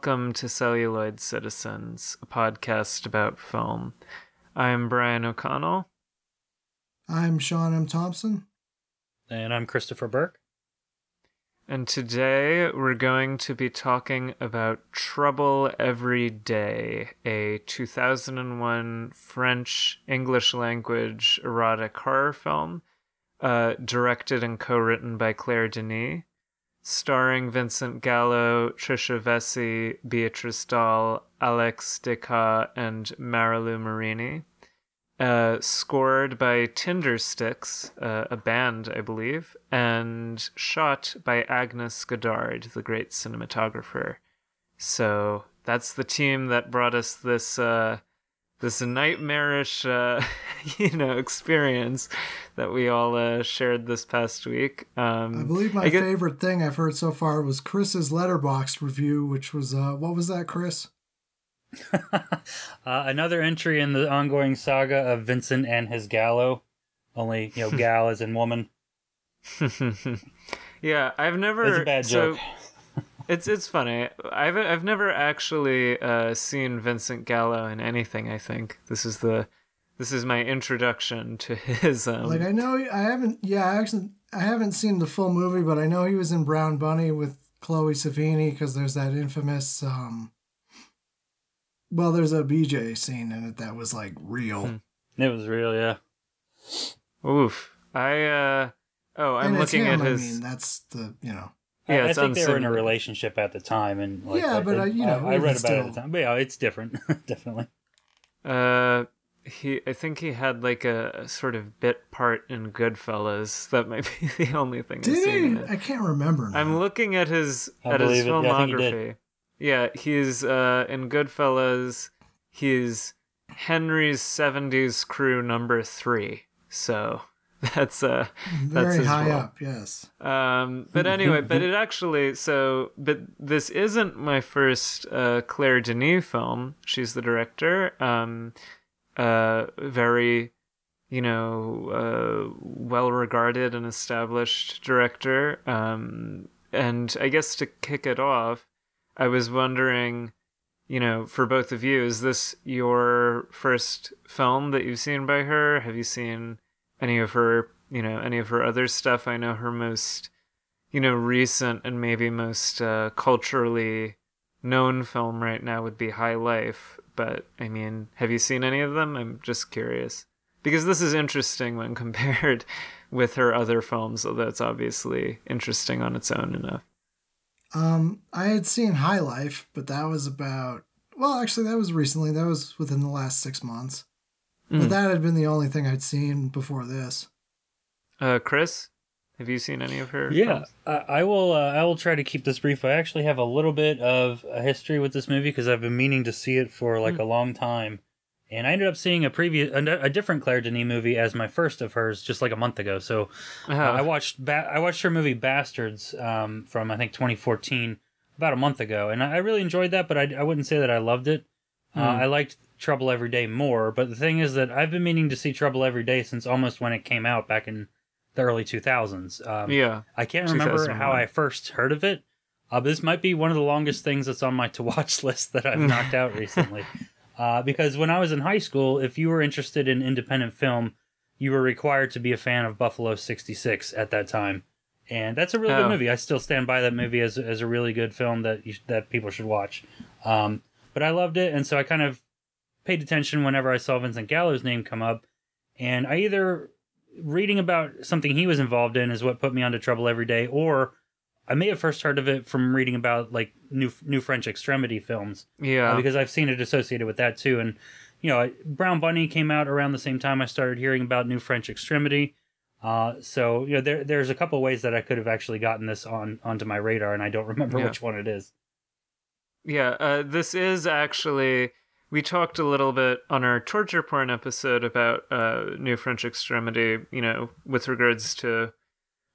Hello, and welcome to Celluloid Citizens, a podcast about film. I'm Brian O'Connell. I'm Sean M. Thompson. And I'm Christopher Burke. And today we're going to be talking about Trouble Every Day, a 2001 French English language erotic horror film, uh, directed and co written by Claire Denis, starring Vincent Gallo, Tricia Vessey, Beatrice Dalle, Alex Descas, and Marilu Marini uh, scored by Tindersticks, uh, a band, I believe, and shot by Agnes Godard, the great cinematographer. So that's the team that brought us this uh, this nightmarish, uh, you know, experience that we all uh, shared this past week. Um, I believe my I get- favorite thing I've heard so far was Chris's Letterboxd review, which was uh, what was that, Chris? uh, another entry in the ongoing saga of Vincent and his Gallo. Only, you know, gal as in woman. yeah, I've never. It's a bad so- joke. It's it's funny. I've I've never actually uh, seen Vincent Gallo in anything. I think this is the this is my introduction to his. Um, Like I know I haven't. Yeah, I actually I haven't seen the full movie, but I know he was in Brown Bunny with Chloe Sevigny because there's that infamous. um Well, there's a BJ scene in it that was like real. Hmm. It was real, yeah. oof. I uh oh, I'm and it's looking him, at his. I mean, that's the you know. Yeah, I, I it's think they were in a relationship at the time, and like, Yeah, but, uh, you know, I, I read even about it at the time. But yeah, it's different, definitely. Uh, he. I think he had like a, a sort of bit part in Goodfellas. That might be the only thing I've Did seen. he? it. I can't remember. Now. I'm looking at his I at his believe it. Yeah, he filmography. Yeah, he's uh, in Goodfellas. He's Henry's '70s crew number three. So that's uh, that's Very high role. up. Yes. Um, but anyway, but it actually so, but this isn't my first uh, Claire Denis film. She's the director. Um, uh, very, you know, uh, well regarded and established director. Um, and I guess to kick it off, I was wondering, you know, for both of you, is this your first film that you've seen by her? Have you seen any of her, you know, any of her other stuff? I know her most, you know, recent and maybe most uh, culturally known film right now would be High Life. But I mean, have you seen any of them? I'm just curious because this is interesting when compared with her other films, although it's obviously interesting on its own enough. Um, I had seen High Life, but that was about well, actually, that was recently. That was within the last six months. But Mm. that had been the only thing I'd seen before this. Uh, Chris, have you seen any of her? Yeah, films? I, I will. Uh, I will try to keep this brief. I actually have a little bit of a history with this movie because I've been meaning to see it for like Hmm. a long time, and I ended up seeing a previous, a, a different Claire Denis movie as my first of hers just like a month ago. So uh, Uh, I watched ba- I watched her movie Bastards um, from I think 2014 about a month ago, and I I really enjoyed that. But I, I wouldn't say that I loved it. Uh, Hmm. I liked Trouble Every Day more. But the thing is that I've been meaning to see Trouble Every Day since almost when it came out back in the early 2000s. Um, yeah. I can't remember how I first heard of it. Uh, this might be one of the longest things that's on my to watch list that I've knocked out recently. Uh, because when I was in high school, if you were interested in independent film, you were required to be a fan of Buffalo 66 at that time. And that's a really Oh. good movie. I still stand by that movie as, as a really good film that you, that people should watch. Um, but I loved it, and so I kind of paid attention whenever I saw Vincent Gallo's name come up. And I either reading about something he was involved in is what put me onto Trouble Every Day, or I may have first heard of it from reading about like new new French extremity films Yeah. uh, because I've seen it associated with that too. And you know, Brown Bunny came out around the same time I started hearing about New French Extremity. Uh, so you know, there there's a couple ways that I could have actually gotten this on onto my radar, and I don't remember Yeah. which one it is. Yeah, uh, this is actually. We talked a little bit on our torture porn episode about uh, New French Extremity, you know, with regards to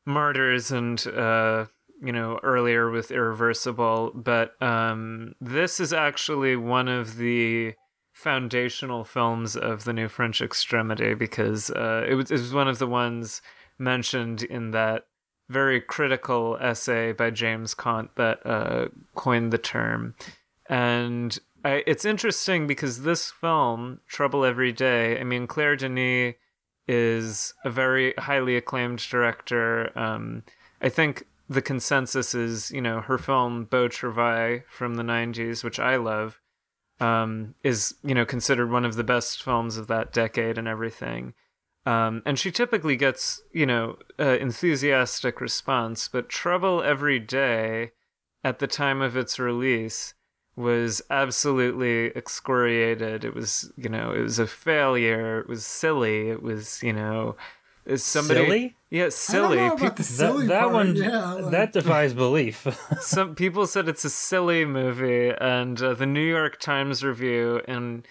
martyrs and, uh, you know, earlier with Irreversible. But um, this is actually one of the foundational films of the New French Extremity because uh, it, was, it was one of the ones mentioned in that very critical essay by James Quandt that uh, coined the term. And I, it's interesting because this film, Trouble Every Day, I mean, Claire Denis is a very highly acclaimed director. Um, I think the consensus is, you know, her film Beau Travail from the 90s, which I love, um, is, you know, considered one of the best films of that decade and everything. Um, and she typically gets, you know, uh, enthusiastic response, but Trouble Every Day at the time of its release was absolutely excoriated. It was, you know, it was a failure. It was silly. It was, you know, is somebody Silly? Yeah, silly. I don't know about the That, that part. one yeah, like- that defies belief. Some people said it's a silly movie, and uh, the New York Times review, and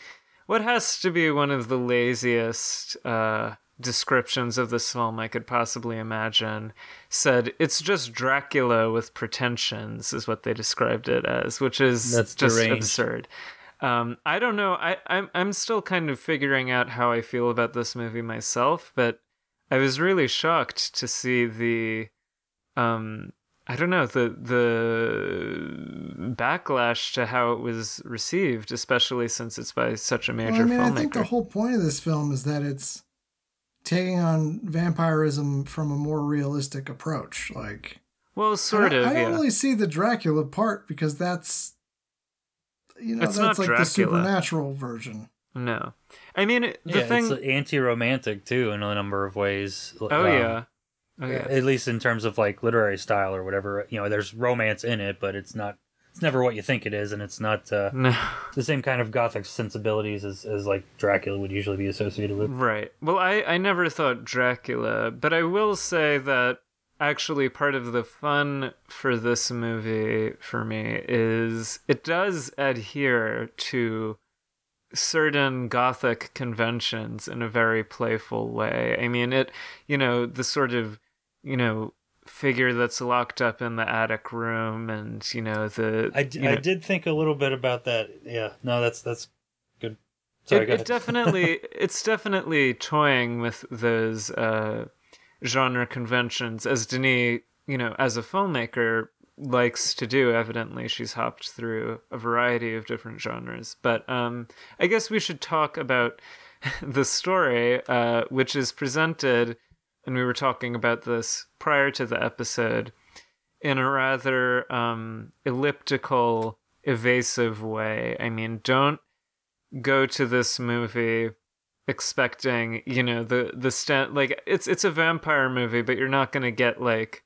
what has to be one of the laziest uh, descriptions of this film I could possibly imagine, said it's just Dracula with pretensions, is what they described it as, which is That's just deranged. absurd. Um, I don't know. I, I'm I'm still kind of figuring out how I feel about this movie myself, but I was really shocked to see the um I don't know the the backlash to how it was received, especially since it's by such a major Well, I mean, filmmaker. I think the whole point of this film is that it's taking on vampirism from a more realistic approach. Like, well, sort I of, don't, I yeah. don't really see the Dracula part because that's, you know, It's that's not like the supernatural version. No, I mean it- the yeah, thing. it's anti-romantic too in a number of ways. oh Um, yeah, oh yeah. At least in terms of like literary style or whatever. You know, there's romance in it, but it's not. It's never what you think it is, and it's not uh, No, the same kind of gothic sensibilities as, as like Dracula would usually be associated with. right. Well, I I never thought Dracula, but I will say that actually part of the fun for this movie for me is it does adhere to certain gothic conventions in a very playful way. I mean, it, you know, the sort of, you know, figure that's locked up in the attic room and, you know, the. I, d- you I did think a little bit about that. Yeah, no, that's that's good. Sorry, it, go it definitely it's definitely toying with those uh, genre conventions as Denis, you know, as a filmmaker likes to do. Evidently, she's hopped through a variety of different genres. But um, I guess we should talk about the story, uh, which is presented, and we were talking about this prior to the episode, in a rather um, elliptical, evasive way. I mean, don't go to this movie expecting you know the the stand like it's it's a vampire movie but you're not going to get like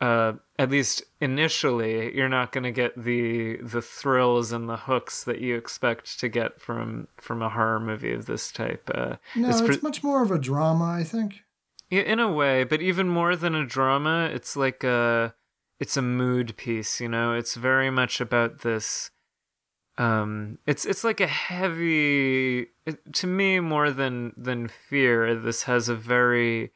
uh at least initially you're not going to get the the thrills and the hooks that you expect to get from from a horror movie of this type uh No, It's it's, much more of a drama, I think. Yeah, in a way, but even more than a drama, it's like a it's a mood piece, you know? It's very much about this um it's it's like a heavy it, to me more than than fear, this has a very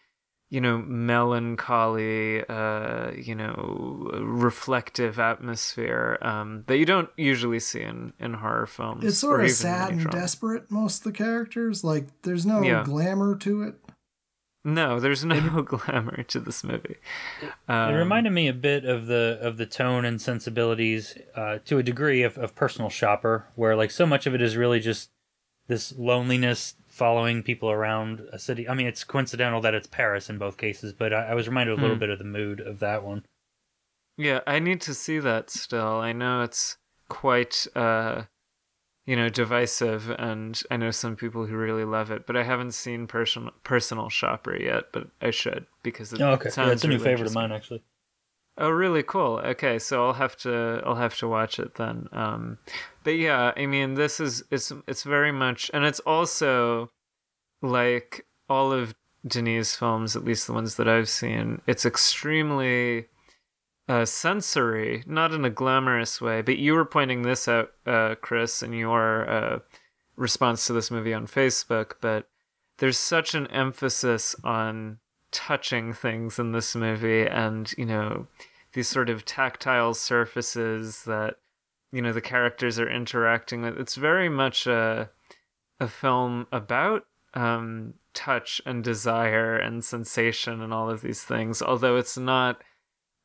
you know melancholy uh you know reflective atmosphere um that you don't usually see in in horror films It's sort of sad and desperate, most of the characters. Like, there's no Yeah. glamour to it. No there's no glamour to this movie um, it reminded me a bit of the of the tone and sensibilities uh, to a degree of, of personal shopper where like so much of it is really just this loneliness following people around a city i mean it's coincidental that it's paris in both cases but i, I was reminded a little Hmm. bit of the mood of that one Yeah, I need to see that still. I know it's quite uh you know, divisive and I know some people who really love it, but I haven't seen personal personal shopper yet, but I should because it oh, okay sounds yeah, it's a new really favorite of mine actually Oh, really cool. Okay, so I'll have to I'll have to watch it then. Um, but yeah, I mean, this is it's it's very much, and it's also like all of Denis' films, at least the ones that I've seen. It's extremely uh, sensory, not in a glamorous way. But you were pointing this out, uh, Chris, in your uh, response to this movie on Facebook. But there's such an emphasis on touching things in this movie and you know these sort of tactile surfaces that you know the characters are interacting with it's very much a a film about um, touch and desire and sensation and all of these things. Although it's not,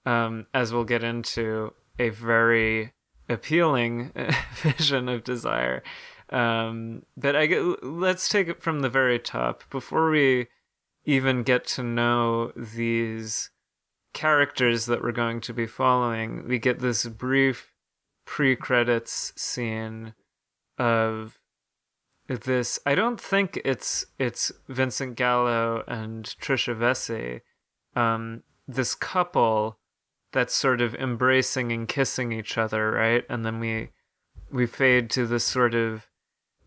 um, as we'll get into, a very appealing vision of desire. Um, but I get, let's take it from the very top before we even get to know these characters that we're going to be following. We get this brief pre-credits scene of this I don't think it's it's Vincent Gallo and Tricia Vessey um this couple that's sort of embracing and kissing each other right? And then we we fade to this sort of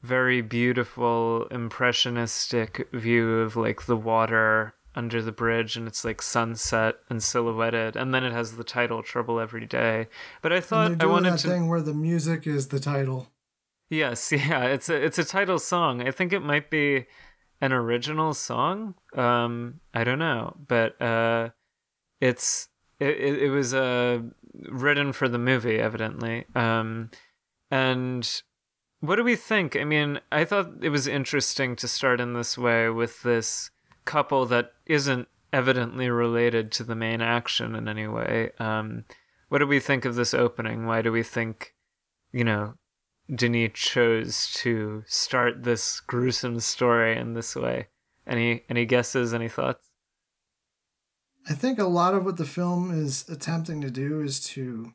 very beautiful impressionistic view of like the water under the bridge and it's like sunset and silhouetted and then it has the title trouble every day. But i thought i wanted that to thing where the music is the title. Yes yeah it's a it's a title song. I think it might be an original song. Um i don't know but uh it's it, it, it was uh written for the movie evidently um and what do we think i mean i thought it was interesting to start in this way with this couple that isn't evidently related to the main action in any way. Um, what do we think of this opening? Why do we think, you know, Denis chose to start this gruesome story in this way? Any any guesses? Any thoughts? I think a lot of what the film is attempting to do is to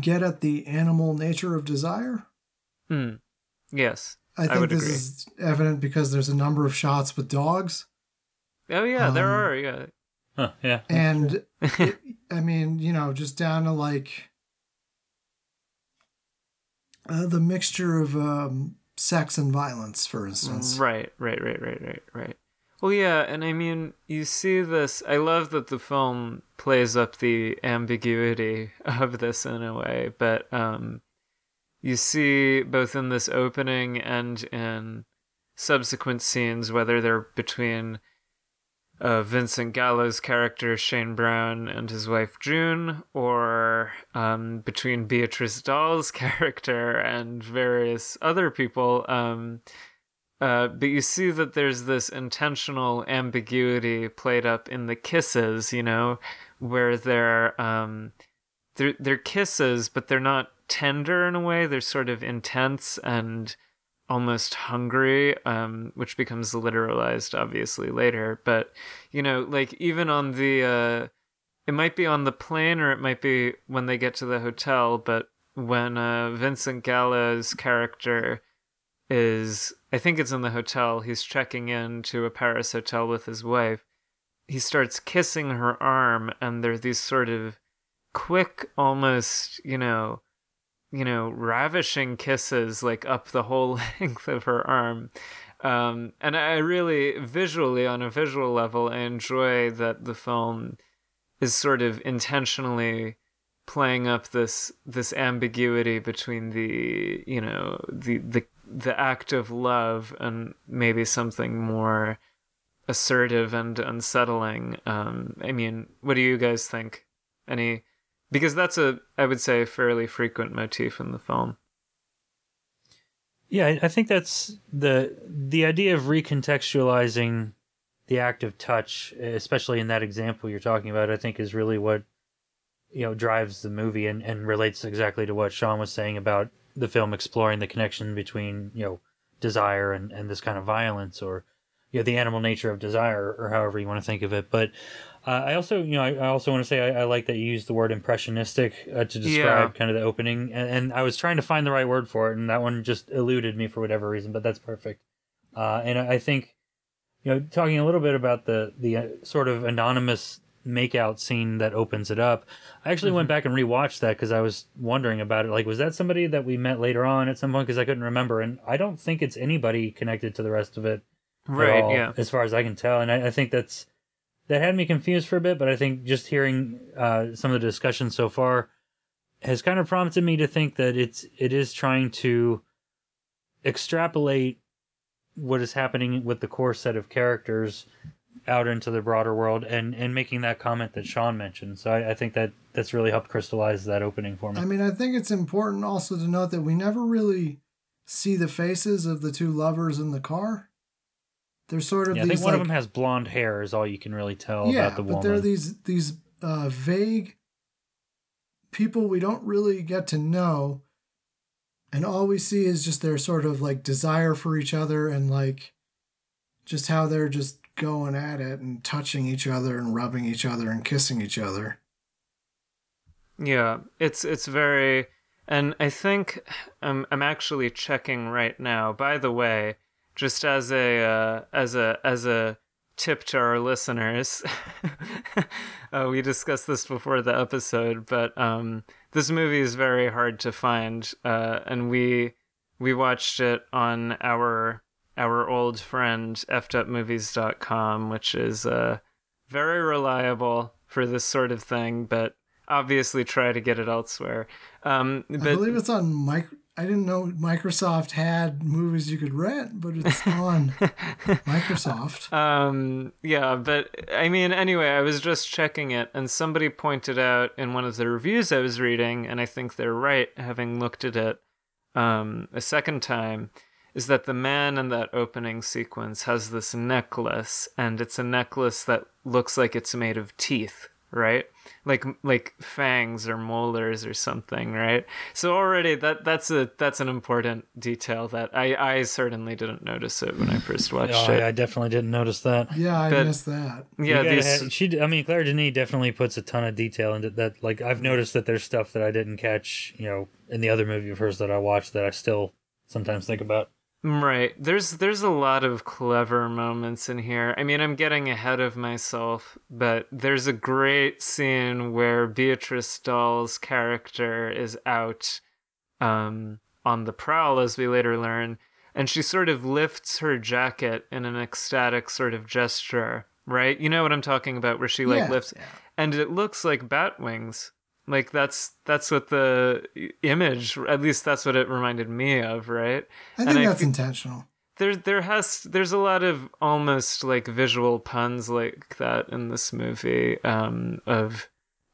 get at the animal nature of desire. Hmm. Yes. I think I this agree. is evident because there's a number of shots with dogs. Oh yeah, there Um, are. Yeah. Huh, yeah. And it, I mean, you know, just down to like uh, the mixture of um, sex and violence, for instance. Right, right, right, right, right, right. Well, yeah, and I mean, you see this. I love that the film plays up the ambiguity of this in a way, but um, you see both in this opening and in subsequent scenes, whether they're between uh, Vincent Gallo's character Shane Brown and his wife June, or um, between Beatrice Dalle's character and various other people. Um, uh, but you see that there's this intentional ambiguity played up in the kisses, you know, where they're um, they're they're kisses, but they're not tender in a way. They're sort of intense and almost hungry, um, which becomes literalized obviously later. But you know, like even on the uh, it might be on the plane or it might be when they get to the hotel, but when uh, Vincent Gallo's character is I think it's in the hotel, he's checking in to a Paris hotel with his wife. He starts kissing her arm and there're these sort of quick almost, you know, you know, ravishing kisses like up the whole length of her arm. Um, and I really visually on a visual level I enjoy that the film is sort of intentionally playing up this this ambiguity between the you know the the the act of love and maybe something more assertive and unsettling um i mean what do you guys think any because that's a i would say fairly frequent motif in the film Yeah, I- think that's the the idea of recontextualizing the act of touch, especially in that example you're talking about. I think is really what you know drives the movie and, and relates exactly to what Sean was saying about the film exploring the connection between you know desire and, and this kind of violence or you know the animal nature of desire or however you want to think of it. But uh, I also you know I, I also want to say I, I like that you used the word impressionistic uh, to describe Yeah. kind of the opening, and, and I was trying to find the right word for it, and that one just eluded me for whatever reason. But that's perfect. Uh, and I I think you know talking a little bit about the the uh, sort of anonymous makeout scene that opens it up. I actually went back and rewatched that because I was wondering about it. Like, was that somebody that we met later on at some point? Because I couldn't remember, and I don't think it's anybody connected to the rest of it right all, yeah as far as I can tell. And I, I think that's that had me confused for a bit. But I think just hearing uh, some of the discussion so far has kind of prompted me to think that it's it is trying to extrapolate what is happening with the core set of characters out into the broader world and and making that comment that Sean mentioned. So I, I think that that's really helped crystallize that opening for me. I mean, I think it's important also to note that we never really see the faces of the two lovers in the car. They're sort of Yeah, I think one like, of them has blonde hair. Is all you can really tell yeah, about the but woman. there are these these uh, vague people we don't really get to know, and all we see is just their sort of like desire for each other and like just how they're just going at it and touching each other and rubbing each other and kissing each other. Yeah, it's it's very, and I think I'm I'm actually checking right now. By the way, just as a uh, as a as a tip to our listeners, uh, we discussed this before the episode, but um, this movie is very hard to find, uh, and we we watched it on our our old friend fedupmovies.com, which is uh, very reliable for this sort of thing, but obviously try to get it elsewhere. Um, I believe it's on mic. I didn't know Microsoft had movies you could rent, but it's on Microsoft. um, yeah, but I mean, anyway, I was just checking it, and somebody pointed out in one of the reviews I was reading, and I think they're right, having looked at it um, a second time, is that the man in that opening sequence has this necklace, and it's a necklace that looks like it's made of teeth, right? Like like fangs or molars or something, right? So already that that's a that's an important detail that I I certainly didn't notice it when I first watched Oh, it. yeah, I definitely didn't notice that. Yeah, I But- missed that. Yeah, these have- she. I mean, Claire Denis definitely puts a ton of detail into that. Like, I've noticed that there's stuff that I didn't catch, you know, in the other movie of hers that I watched that I still sometimes think about. Right. There's there's a lot of clever moments in here. I mean, I'm getting ahead of myself, but there's a great scene where Beatrice Dalle's character is out um on the prowl as we later learn, and she sort of lifts her jacket in an ecstatic sort of gesture, right? You know what I'm talking about where she like Yeah, lifts yeah. and it looks like bat wings. Like that's that's what the image, at least that's what it reminded me of, right? I And think I that's fe- intentional. there there has there's a lot of almost like visual puns like that in this movie um of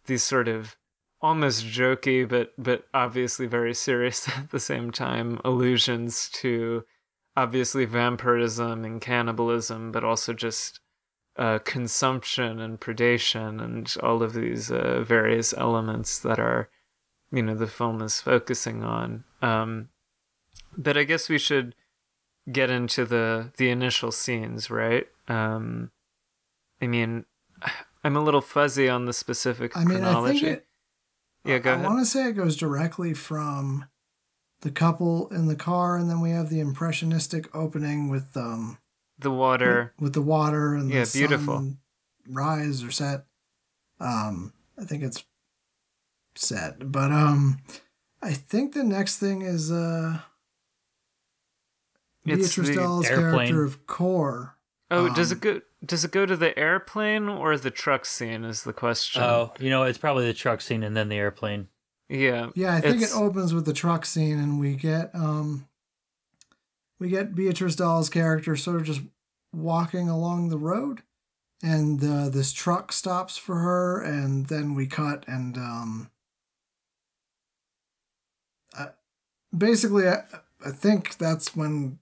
these sort of almost jokey but but obviously very serious at the same time allusions to obviously vampirism and cannibalism but also just uh, consumption and predation and all of these uh, various elements that are you know the film is focusing on um but i guess we should get into the the initial scenes, right? Um, I mean, I'm a little fuzzy on the specific I mean, chronology. I think it. yeah, go I ahead. want to say it goes directly from the couple in the car, and then we have the impressionistic opening with um The water. with the water and Yeah, the beautiful. sun rise or set. Um, I think it's set, but um, I think the next thing is uh. It's Beatrice the Dalle's character of Core. Oh, does um, it go? Does it go to the airplane or the truck scene? Is the question. Oh, you know, it's probably the truck scene and then the airplane. yeah. Yeah, I think it opens with the truck scene, and we get um, we get Beatrice Dalle's character sort of just walking along the road, and uh, this truck stops for her, and then we cut, and um, uh, basically, I, I think that's when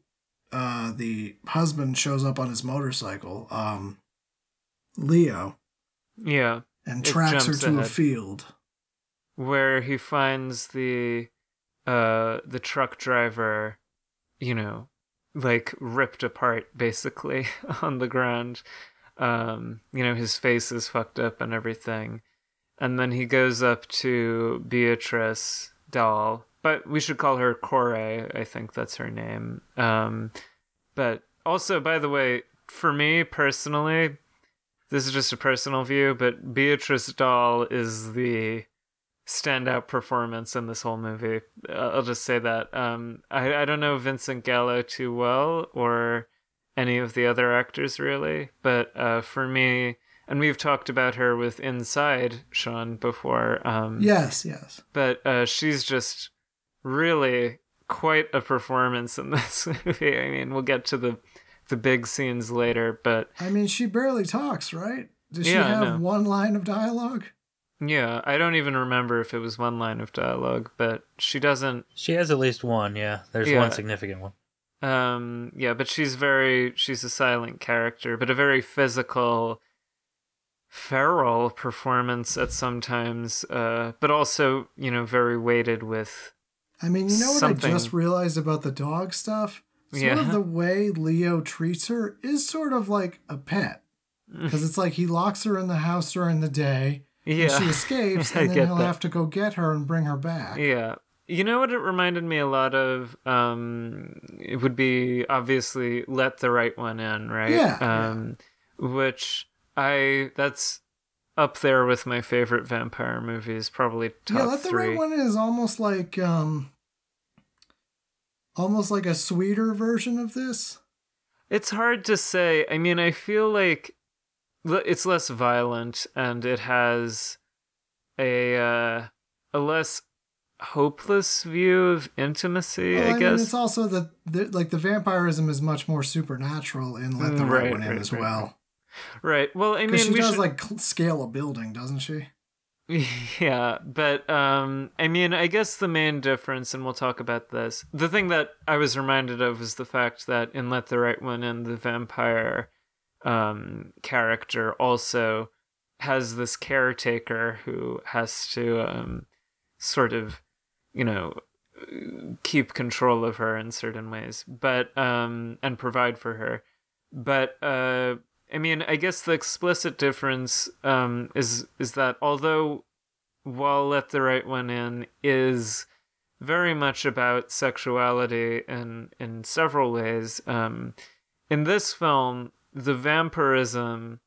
uh, the husband shows up on his motorcycle, um, Leo, Yeah. and tracks her to a field. Where he finds the uh the truck driver, you know, like ripped apart basically on the ground. Um, you know, his face is fucked up and everything. And then he goes up to Beatrice Dalle, but we should call her Kore, I think that's her name. Um, but also, by the way, for me personally, this is just a personal view, but Beatrice Dalle is the standout performance in this whole movie. Uh, I'll just say that. Um, I I don't know Vincent Gallo too well or any of the other actors really, but uh, for me, and we've talked about her with Inside Sean before. Um, Yes, yes. but uh, she's just really quite a performance in this movie. I mean, we'll get to the the big scenes later, but I mean, she barely talks, right? Does she Yeah, have know. one line of dialogue? Yeah, I don't even remember if it was one line of dialogue, but she doesn't She has at least one, yeah. There's Yeah. one significant one. Um, yeah, but she's very she's a silent character, but a very physical, feral performance at sometimes. Uh, but also you know very weighted with. I mean, you know what Something- I just realized about the dog stuff? Sort Yeah. of the way Leo treats her is sort of like a pet. Because it's like he locks her in the house during the day, Yeah, and she escapes, and then he'll that. have to go get her and bring her back. Yeah. You know what it reminded me a lot of? Um, it would be obviously Let the Right One In, right? Yeah, yeah. Um, Which I, that's up there with my favorite vampire movies, probably top yeah, Let the three. Right One is almost like um almost like a sweeter version of this. It's hard to say. I mean, I feel like it's less violent and it has a uh, a less hopeless view of intimacy, Well, I, I, mean, guess. it's also that the, like the vampirism is much more supernatural in Let the Mm, Right, right, One In right, as right, well. right. Well, I mean, she we does should... like scale a building, doesn't she? Yeah, but um I mean, I guess the main difference and we'll talk about this. The thing that I was reminded of was the fact that in Let the Right One In the vampire um character also has this caretaker who has to um sort of, you know, keep control of her in certain ways, but um and provide for her. But uh I mean, I guess the explicit difference um, is is that although while Let the Right One In is very much about sexuality in in several ways, um, in this film the vampirism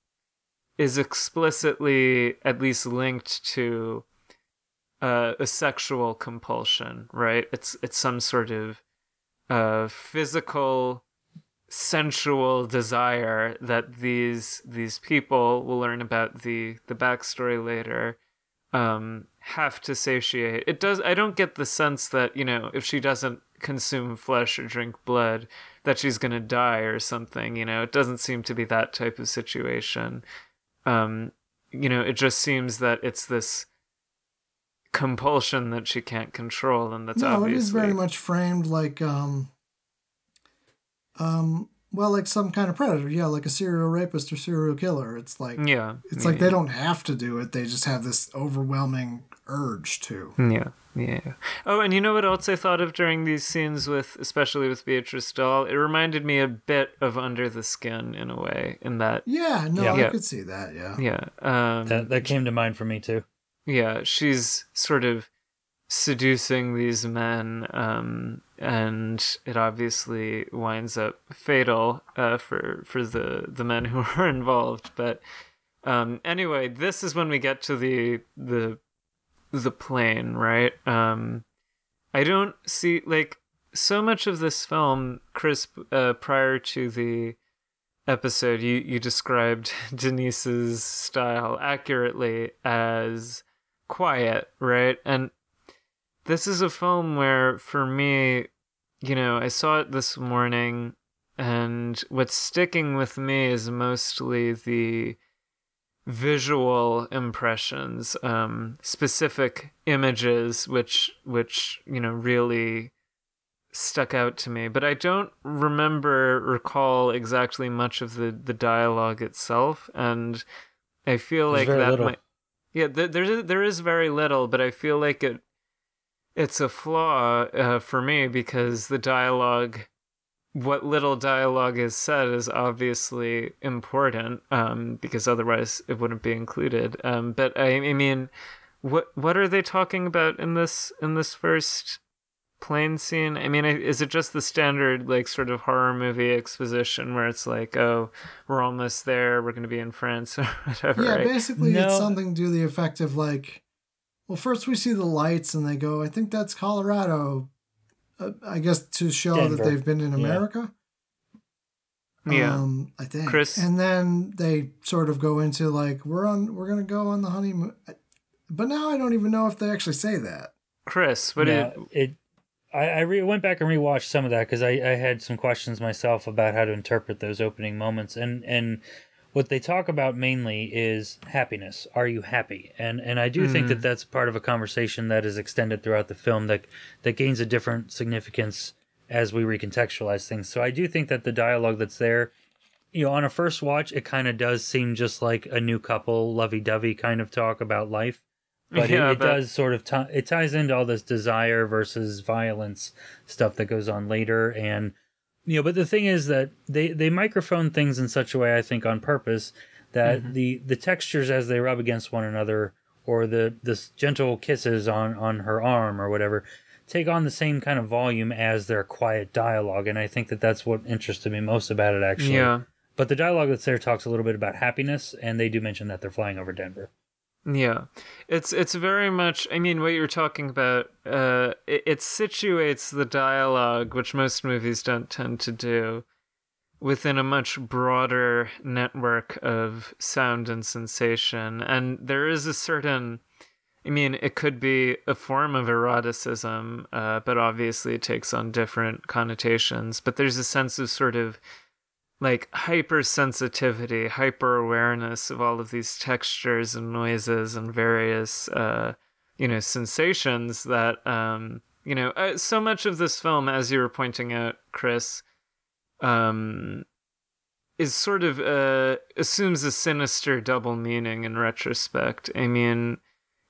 is explicitly at least linked to uh, a sexual compulsion, right? It's it's some sort of uh, physical sensual desire that these these people will learn about the the backstory later um have to satiate. It does i don't get the sense that you know if she doesn't consume flesh or drink blood that she's going to die or something you know? It doesn't seem to be that type of situation. Um you know it just seems that it's this compulsion that she can't control and that's no, obviously it is very much framed like um um well like some kind of predator, yeah, like a serial rapist or serial killer. It's like yeah it's yeah, like they don't have to do it, they just have this overwhelming urge to. Yeah, yeah. Oh, and you know what else I thought of during these scenes with, especially with Beatrice Dalle? It reminded me a bit of Under the Skin in a way, in that, Yeah, no, Yeah. I Yeah. could see that, yeah. yeah, um, That that came to mind for me too. yeah, she's sort of seducing these men, um, and it obviously winds up fatal uh, for for the the men who are involved. But um, anyway, this is when we get to the the the plane, right? Um, I don't see like so much of this film, Chris. Uh, prior to the episode, you you described Denis's style accurately as quiet, right? And this is a film where, for me, you know, I saw it this morning, and what's sticking with me is mostly the visual impressions, um, specific images, which which you know really stuck out to me. But I don't remember recall exactly much of the the dialogue itself, and I feel There's like that little. might. Yeah, th- there's there is very little, but I feel like it it's a flaw uh, for me because the dialogue what little dialogue is said is obviously important um, because otherwise it wouldn't be included um, but I, I mean what what are they talking about in this in this first plane scene i mean is it just the standard like sort of horror movie exposition where it's like oh we're almost there we're going to be in france or whatever Yeah, right? basically No. it's something to the effect of like, well, first we see the lights and they go, I think that's Colorado. Uh, I guess to show that they've been in America. yeah Um, I think. Chris? And then they sort of go into like, we're on, we're gonna go on the honeymoon. But now I don't even know if they actually say that. chris what Yeah, did it. I, I re- went back and rewatched some of that because I, I had some questions myself about how to interpret those opening moments and and what they talk about mainly is happiness. Are you happy? And and I do think that mm. that's part of a conversation that is extended throughout the film that that gains a different significance as we recontextualize things. So I do think that the dialogue that's there, you know, on a first watch, it kind of does seem just like a new couple, lovey-dovey kind of talk about life. But Yeah, it, it but- does sort of ti it ties into all this desire versus violence stuff that goes on later, and you know. But the thing is that they they microphone things in such a way, I think, on purpose that mm-hmm. the the textures as they rub against one another, or the the gentle kisses on on her arm or whatever, take on the same kind of volume as their quiet dialogue, and I think that that's what interested me most about it, actually. Yeah. But the dialogue that's there talks a little bit about happiness, and they do mention that they're flying over Denver. Yeah, it's it's very much. I mean, what you're talking about. Uh, it, it situates the dialogue, which most movies don't tend to do, within a much broader network of sound and sensation. And there is a certain. I mean, it could be a form of eroticism, uh, but obviously it takes on different connotations. But there's a sense of sort of like hypersensitivity, hyper awareness of all of these textures and noises and various, uh, you know, sensations that, um, you know, uh, so much of this film, as you were pointing out, Chris, um, is sort of uh, assumes a sinister double meaning in retrospect. I mean,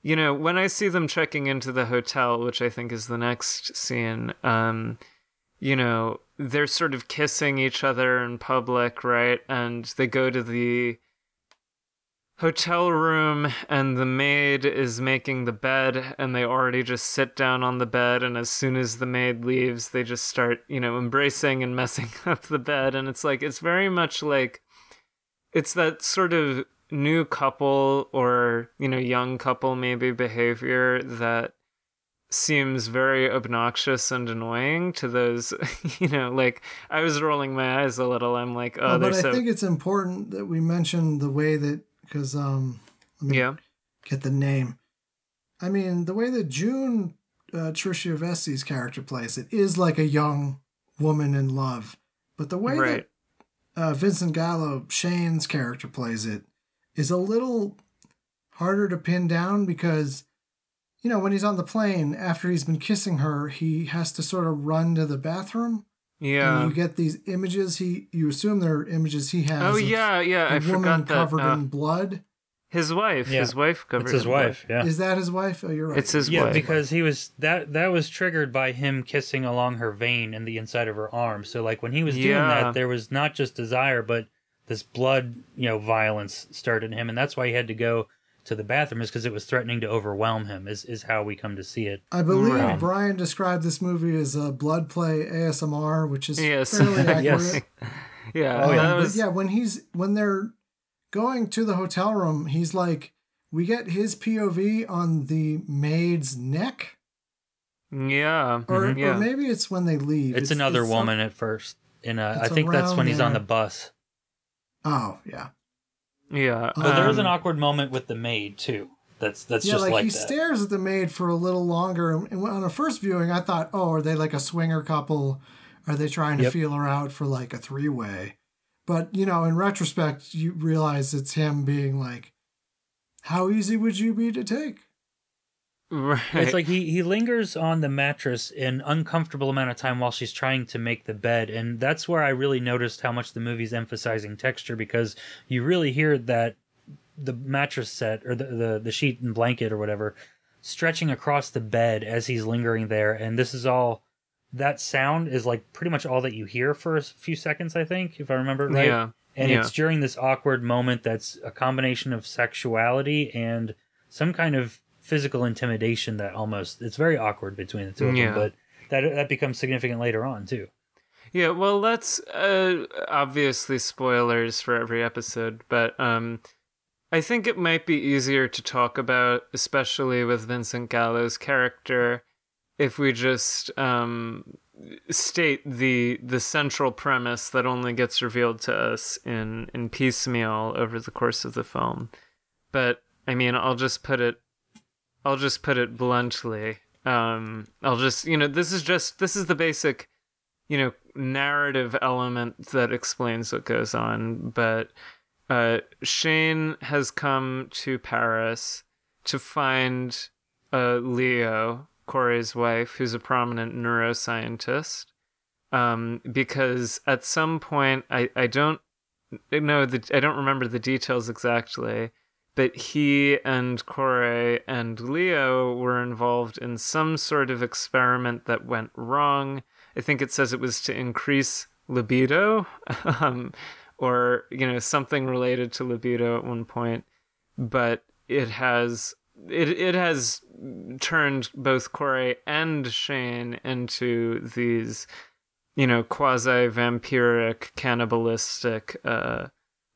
you know, when I see them checking into the hotel, which I think is the next scene, um, you know, they're sort of kissing each other in public, right? And they go to the hotel room and the maid is making the bed and they already just sit down on the bed and as soon as the maid leaves they just start you know embracing and messing up the bed and it's like it's very much like it's that sort of new couple or you know young couple maybe behavior that seems very obnoxious and annoying to those you know like i was rolling my eyes a little. I'm like oh but I so think it's important that we mention the way that because um let me yeah. get the name. I mean, the way that June uh, Tricia Vessey's character plays it is like a young woman in love, but the way right. that uh, Vincent Gallo Shane's character plays it is a little harder to pin down because you know when he's on the plane after he's been kissing her, he has to sort of run to the bathroom. yeah And you get these images. He you assume they're images he has. oh yeah yeah a i woman forgot that covered uh, in blood. his wife Yeah. his wife covered It's his in blood. wife, yeah. Is that his wife? Oh, you're right. It's his yeah, wife. because he was that that was triggered by him kissing along her vein in the inside of her arm. So like when he was doing Yeah. that, there was not just desire, but this blood, you know, violence started in him, and that's why he had to go to the bathroom, is because it was threatening to overwhelm him. Is is how we come to see it. I believe Right. Brian described this movie as a blood play ASMR, which is Yes. fairly accurate. Yes. yeah Oh, yeah. Um, was but yeah, when he's when they're going to the hotel room, he's like, we get his POV on the maid's neck, yeah or, mhm, yeah or maybe it's when they leave. It's, another some- woman at first. In uh, I think that's when around he's on the bus. Oh yeah, yeah But there is an um, awkward moment with the maid too. That's that's yeah. just Like, like, he that. stares at the maid for a little longer, and and on a first viewing, I thought, oh, are they like a swinger couple? Are they trying to Yep. feel her out for like a three way? But you know, in retrospect, you realize it's him being like, "How easy would you be to take?" Right. It's like he he lingers on the mattress an uncomfortable amount of time while she's trying to make the bed, and that's where I really noticed how much the movie's emphasizing texture because you really hear that the mattress set or the the, the sheet and blanket or whatever stretching across the bed as he's lingering there, and this is all that sound is like pretty much all that you hear for a few seconds, I think, if I remember right. yeah And Yeah. it's during this awkward moment that's a combination of sexuality and some kind of physical intimidation that almost it's very awkward between the two of Yeah. them, but that that becomes significant later on too. Yeah, well, that's uh, obviously spoilers for every episode, but um, I think it might be easier to talk about, especially with Vincent Gallo's character, if we just um, state the the central premise that only gets revealed to us in in piecemeal over the course of the film. But I mean, I'll just put it I'll just put it bluntly. Um, I'll just, you know, this is just this is the basic, you know, narrative element that explains what goes on. But uh, Shane has come to Paris to find uh, Leo, Corey's wife, who's a prominent neuroscientist. um, because at some point I I don't know I don't remember the details exactly, but he and Kore and Leo were involved in some sort of experiment that went wrong. I think it says it was to increase libido, um, or you know something related to libido at one point, but it has it it has turned both Kore and Shane into these, you know, quasi vampiric, cannibalistic, uh,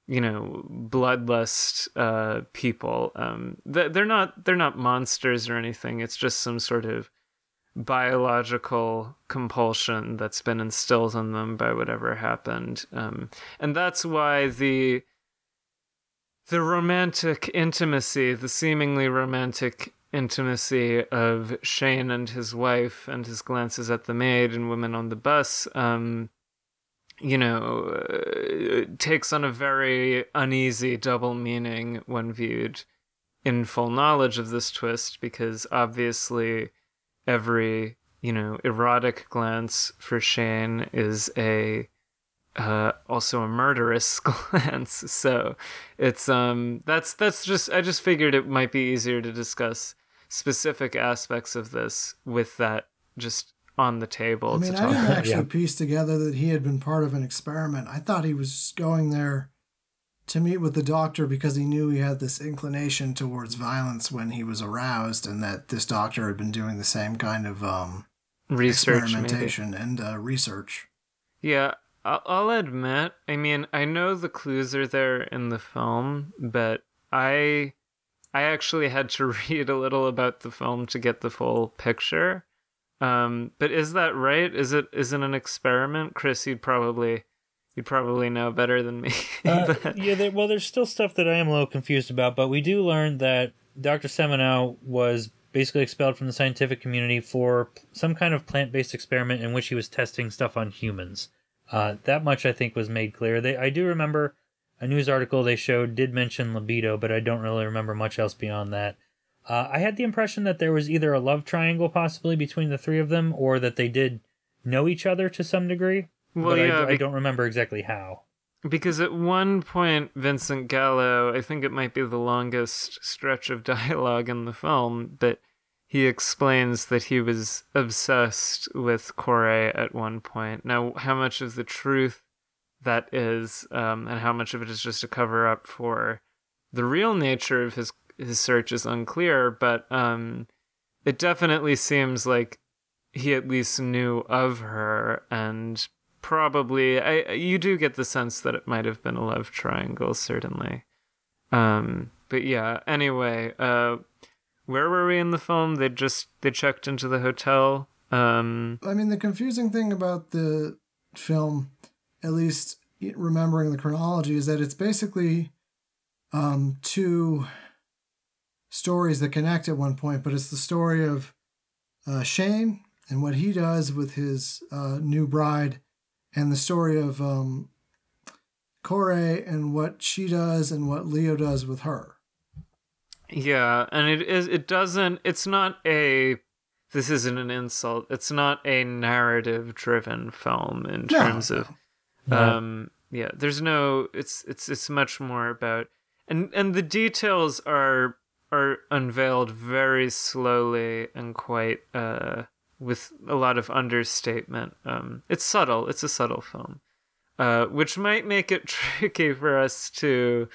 you know, bloodlust uh, people. Um, they're not they're not monsters or anything. It's just some sort of biological compulsion that's been instilled in them by whatever happened, um, and that's why the the romantic intimacy, the seemingly romantic intimacy of Shane and his wife and his glances at the maid and women on the bus, um, you know, uh, takes on a very uneasy double meaning when viewed in full knowledge of this twist, because obviously every, you know, erotic glance for Shane is a uh, also a murderous glance. So it's um that's that's just I just figured it might be easier to discuss specific aspects of this with that just on the table. I mean, I didn't actually yeah. piece together that he had been part of an experiment. I thought he was going there to meet with the doctor because he knew he had this inclination towards violence when he was aroused, and that this doctor had been doing the same kind of um, research, experimentation maybe. and uh, research. Yeah, I'll admit, I mean, I know the clues are there in the film, but I I actually had to read a little about the film to get the full picture. Um, but is that right? Is it is it an experiment, Chris? You'd probably you'd probably know better than me. uh, yeah, there, well, there's still stuff that I am a little confused about, but we do learn that Dr. Semeneau was basically expelled from the scientific community for some kind of plant-based experiment in which he was testing stuff on humans. Uh, that much I think was made clear. They I do remember a news article they showed did mention libido, but I don't really remember much else beyond that. Uh, I had the impression that there was either a love triangle possibly between the three of them, or that they did know each other to some degree. Well, but yeah, I, I don't remember exactly how. Because at one point, Vincent Gallo, I think it might be the longest stretch of dialogue in the film, but he explains that he was obsessed with Kore at one point. Now, how much of the truth that is, um, and how much of it is just a cover up for the real nature of his his search is unclear. But um, it definitely seems like he at least knew of her, and probably I you do get the sense that it might have been a love triangle, certainly. Um, but yeah. Anyway, uh, where were we in the film? They just they checked into the hotel. Um, I mean, the confusing thing about the film, at least remembering the chronology, is that it's basically um, two stories that connect at one point, but it's the story of uh, Shane and what he does with his uh, new bride, and the story of um, Kore and what she does and what Leo does with her. Yeah, and it is it doesn't it's not a this isn't an insult. It's not a narrative driven film in no, terms of no. um yeah, there's no it's it's it's much more about and and the details are are unveiled very slowly and quite uh with a lot of understatement. Um it's subtle. It's a subtle film. Uh which might make it tricky for us to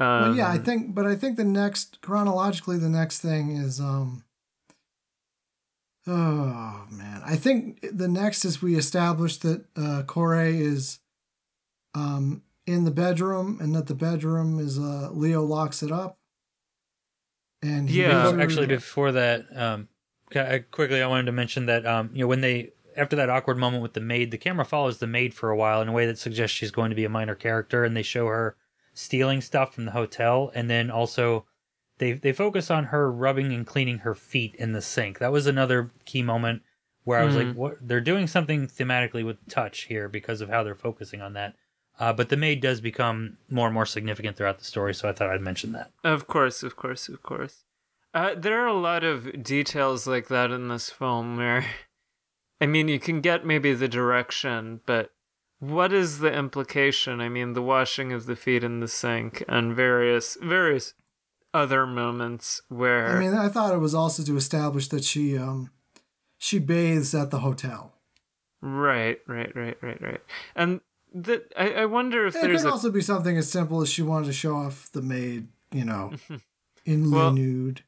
um, well, yeah, I um, think, but I think the next chronologically, the next thing is, um, oh man, I think the next is we establish that uh, Kore is, um, in the bedroom, and that the bedroom is uh, Leo locks it up. And yeah, actually, before that, um, quickly, I wanted to mention that um, you know, when they after that awkward moment with the maid, the camera follows the maid for a while in a way that suggests she's going to be a minor character, and they show her stealing stuff from the hotel, and then also they they focus on her rubbing and cleaning her feet in the sink. That was another key moment where I was mm-hmm. like, "What? They're doing something thematically with touch here because of how they're focusing on that." Uh, but the maid does become more and more significant throughout the story, so I thought I'd mention that. Of course, of course, of course. Uh, there are a lot of details like that in this film where I mean, you can get maybe the direction, but what is the implication? I mean, the washing of the feet in the sink and various various other moments where I mean, I thought it was also to establish that she um she bathes at the hotel. Right, right, right, right, right. And that I, I wonder if It there's could a also be something as simple as she wanted to show off the maid, you know, in Well- nude.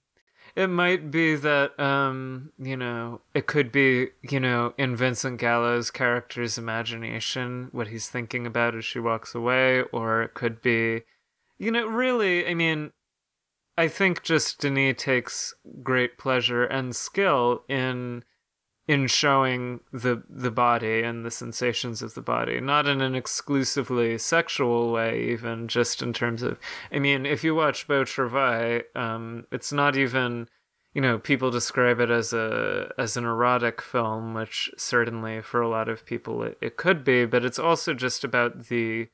It might be that, um, you know, it could be, you know, in Vincent Gallo's character's imagination, what he's thinking about as she walks away, or it could be, you know, really, I mean, I think just Denis takes great pleasure and skill in in showing the the body and the sensations of the body. Not in an exclusively sexual way even just in terms of i mean if you watch beau travail um it's not even you know people describe it as a as an erotic film which certainly for a lot of people it, it could be but it's also just about the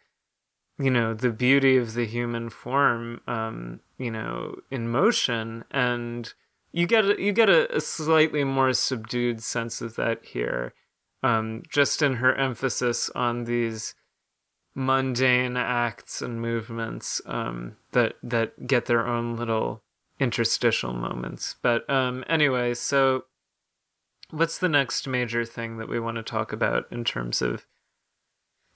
you know the beauty of the human form um you know in motion. And you get a, you get a, a slightly more subdued sense of that here um just in her emphasis on these mundane acts and movements um that that get their own little interstitial moments but um anyway so what's the next major thing that we want to talk about in terms of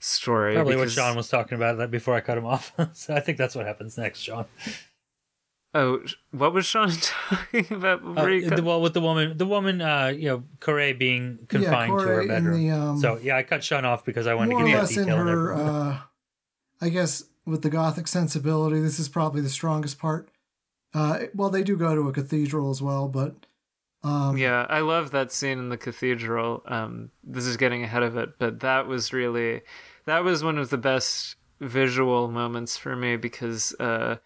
story Probably what Because- Sean was talking about that before I cut him off. so I think that's what happens next, Sean. Oh, what was Sean talking about? Uh, before the, well, with the woman, the woman, uh, you know, Corey being confined to her bedroom. the, um, so yeah, I cut Sean off because I wanted more to or give you that less in detail. in her uh i guess with the gothic sensibility this is probably the strongest part uh well they do go to a cathedral as well but um yeah, I love that scene in the cathedral. Um, this is getting ahead of it, but that was really, that was one of the best visual moments for me because uh,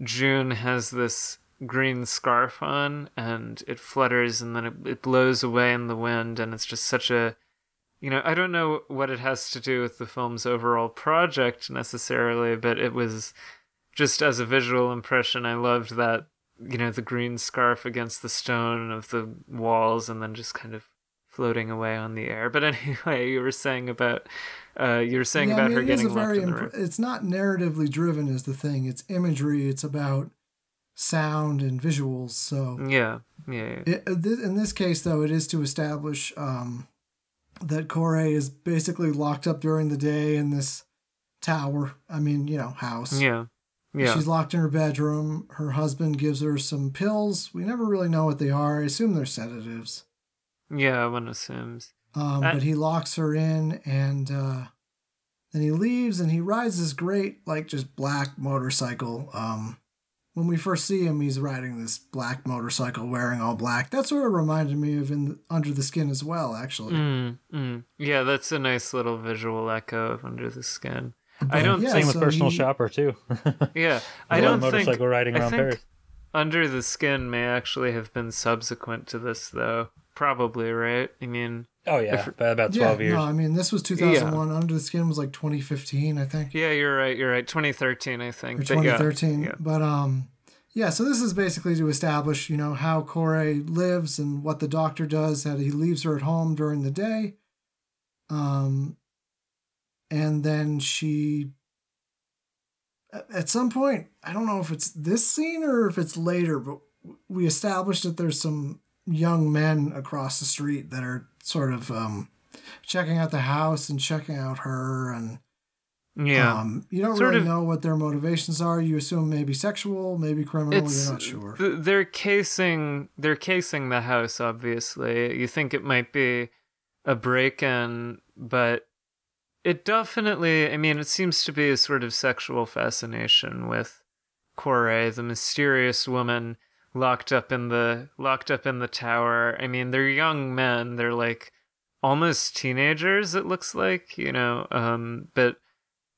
June has this green scarf on and it flutters and then it, it blows away in the wind and it's just such a you know i don't know what it has to do with the film's overall project necessarily but it was just as a visual impression i loved that you know the green scarf against the stone of the walls and then just kind of floating away on the air but anyway you were saying about uh you were saying yeah, about I mean, her getting very in the room it's not narratively driven is the thing it's imagery it's about sound and visuals so yeah yeah, yeah. It, uh, thi- in this case, though, it is to establish um, that Corey is basically locked up during the day in this tower. I mean, you know, house. yeah yeah She's locked in her bedroom. Her husband gives her some pills. We never really know what they are. I assume they're sedatives. Yeah one assumes Um, but he locks her in, and uh, then he leaves, and he rides this great, like, just black motorcycle. Um, when we first see him, he's riding this black motorcycle, wearing all black. That sort of reminded me of in Under the Skin as well, actually. Mm, mm. Yeah, that's a nice little visual echo of Under the Skin. I don't yeah, Same with so personal he- shopper too. Yeah, I I don't motorcycle think riding I around think Paris. Under the Skin may actually have been subsequent to this, though. Probably, right? I mean, Oh yeah, if- by about Yeah, twelve years. no, I mean, this was 2001. Under the Skin was like 2015, I think. yeah, you're right. You're right. 2013, I think. or But yeah, 2013. yeah. But um, yeah. So this is basically to establish, you know, how Corey lives and what the doctor does. That he leaves her at home during the day, um, and then she. at- At some point, I don't know if it's this scene or if it's later, but we established that there's some young men across the street that are sort of um, checking out the house and checking out her and Yeah. um, you don't Sort really of- know what their motivations are. You assume maybe sexual, maybe criminal. you're not sure. th- they're casing they're casing the house obviously you think it might be a break-in but it definitely i mean it seems to be a sort of sexual fascination with Corey, the mysterious woman locked up in the locked up in the tower i mean they're young men they're like almost teenagers it looks like you know um but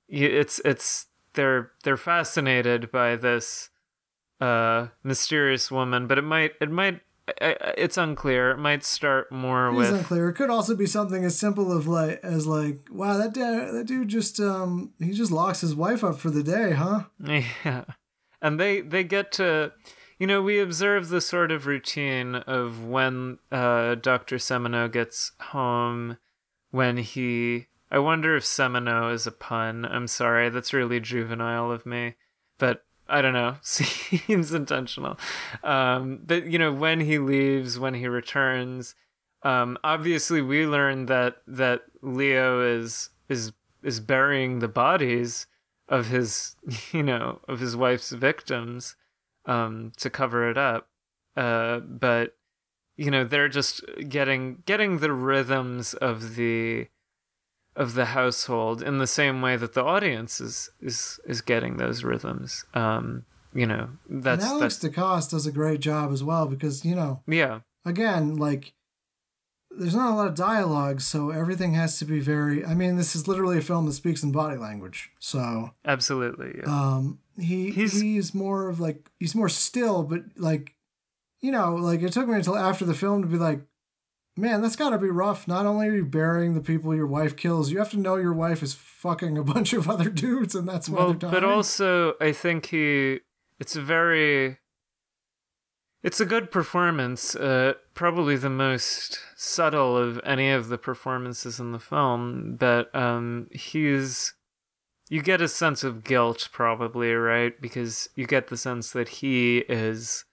it's it's they're they're fascinated by this uh mysterious woman but it might it might I, I, it's unclear it might start more It with unclear. It could also be something as simple of like as like, wow, that da- that dude just um he just locks his wife up for the day, huh? yeah and they they get to you know, we observe the sort of routine of when uh, Dr. Semeneau gets home, when he. I wonder if Semeneau is a pun. I'm sorry, that's really juvenile of me. But I don't know, seems intentional. Um, but, you know, when he leaves, when he returns, um, obviously we learn that, that Leo is, is, is burying the bodies of his, you know, of his wife's victims um, to cover it up. Uh, but you know, they're just getting getting the rhythms of the of the household in the same way that the audience is is is getting those rhythms. Um, you know, that's and Alex that's, Descas does a great job as well because you know, yeah, again, like there's not a lot of dialogue, so everything has to be very. I mean, this is literally a film that speaks in body language, so absolutely. Yeah. Um, he He's- he's, more of like he's more still, but like, you know, like it took me until after the film to be like, man, that's got to be rough. Not only are you burying the people your wife kills, you have to know your wife is fucking a bunch of other dudes, and that's why well, they're dying. but also I think he it's a very it's a good performance, uh, probably the most subtle of any of the performances in the film. But um, he's you get a sense of guilt, probably right, because you get the sense that he is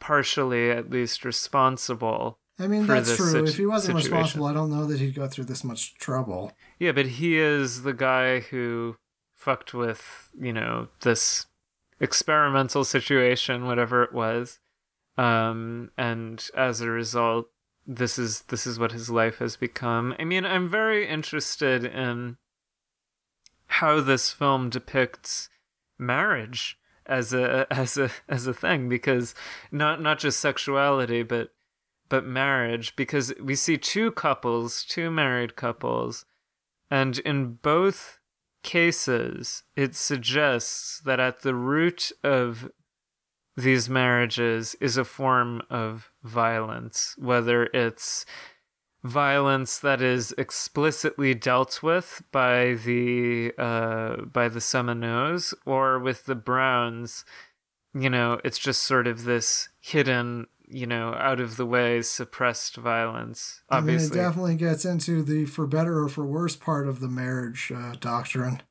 partially, at least, responsible. I mean, that's true. situ- if he wasn't situation. responsible, I don't know that he'd go through this much trouble. Yeah, but he is the guy who fucked with, you know, this experimental situation, whatever it was. Um, and as a result, this is this is what his life has become. I mean, I'm very interested in how this film depicts marriage as a as a as a thing because not not just sexuality but but marriage because we see two couples, two married couples, and in both cases it suggests that at the root of these marriages is a form of violence, whether it's violence that is explicitly dealt with by the uh, by the Seminoles or with the Browns. You know, it's just sort of this hidden, you know, out of the way, suppressed violence. Obviously, I mean, it definitely gets into the for better or for worse part of the marriage uh, doctrine.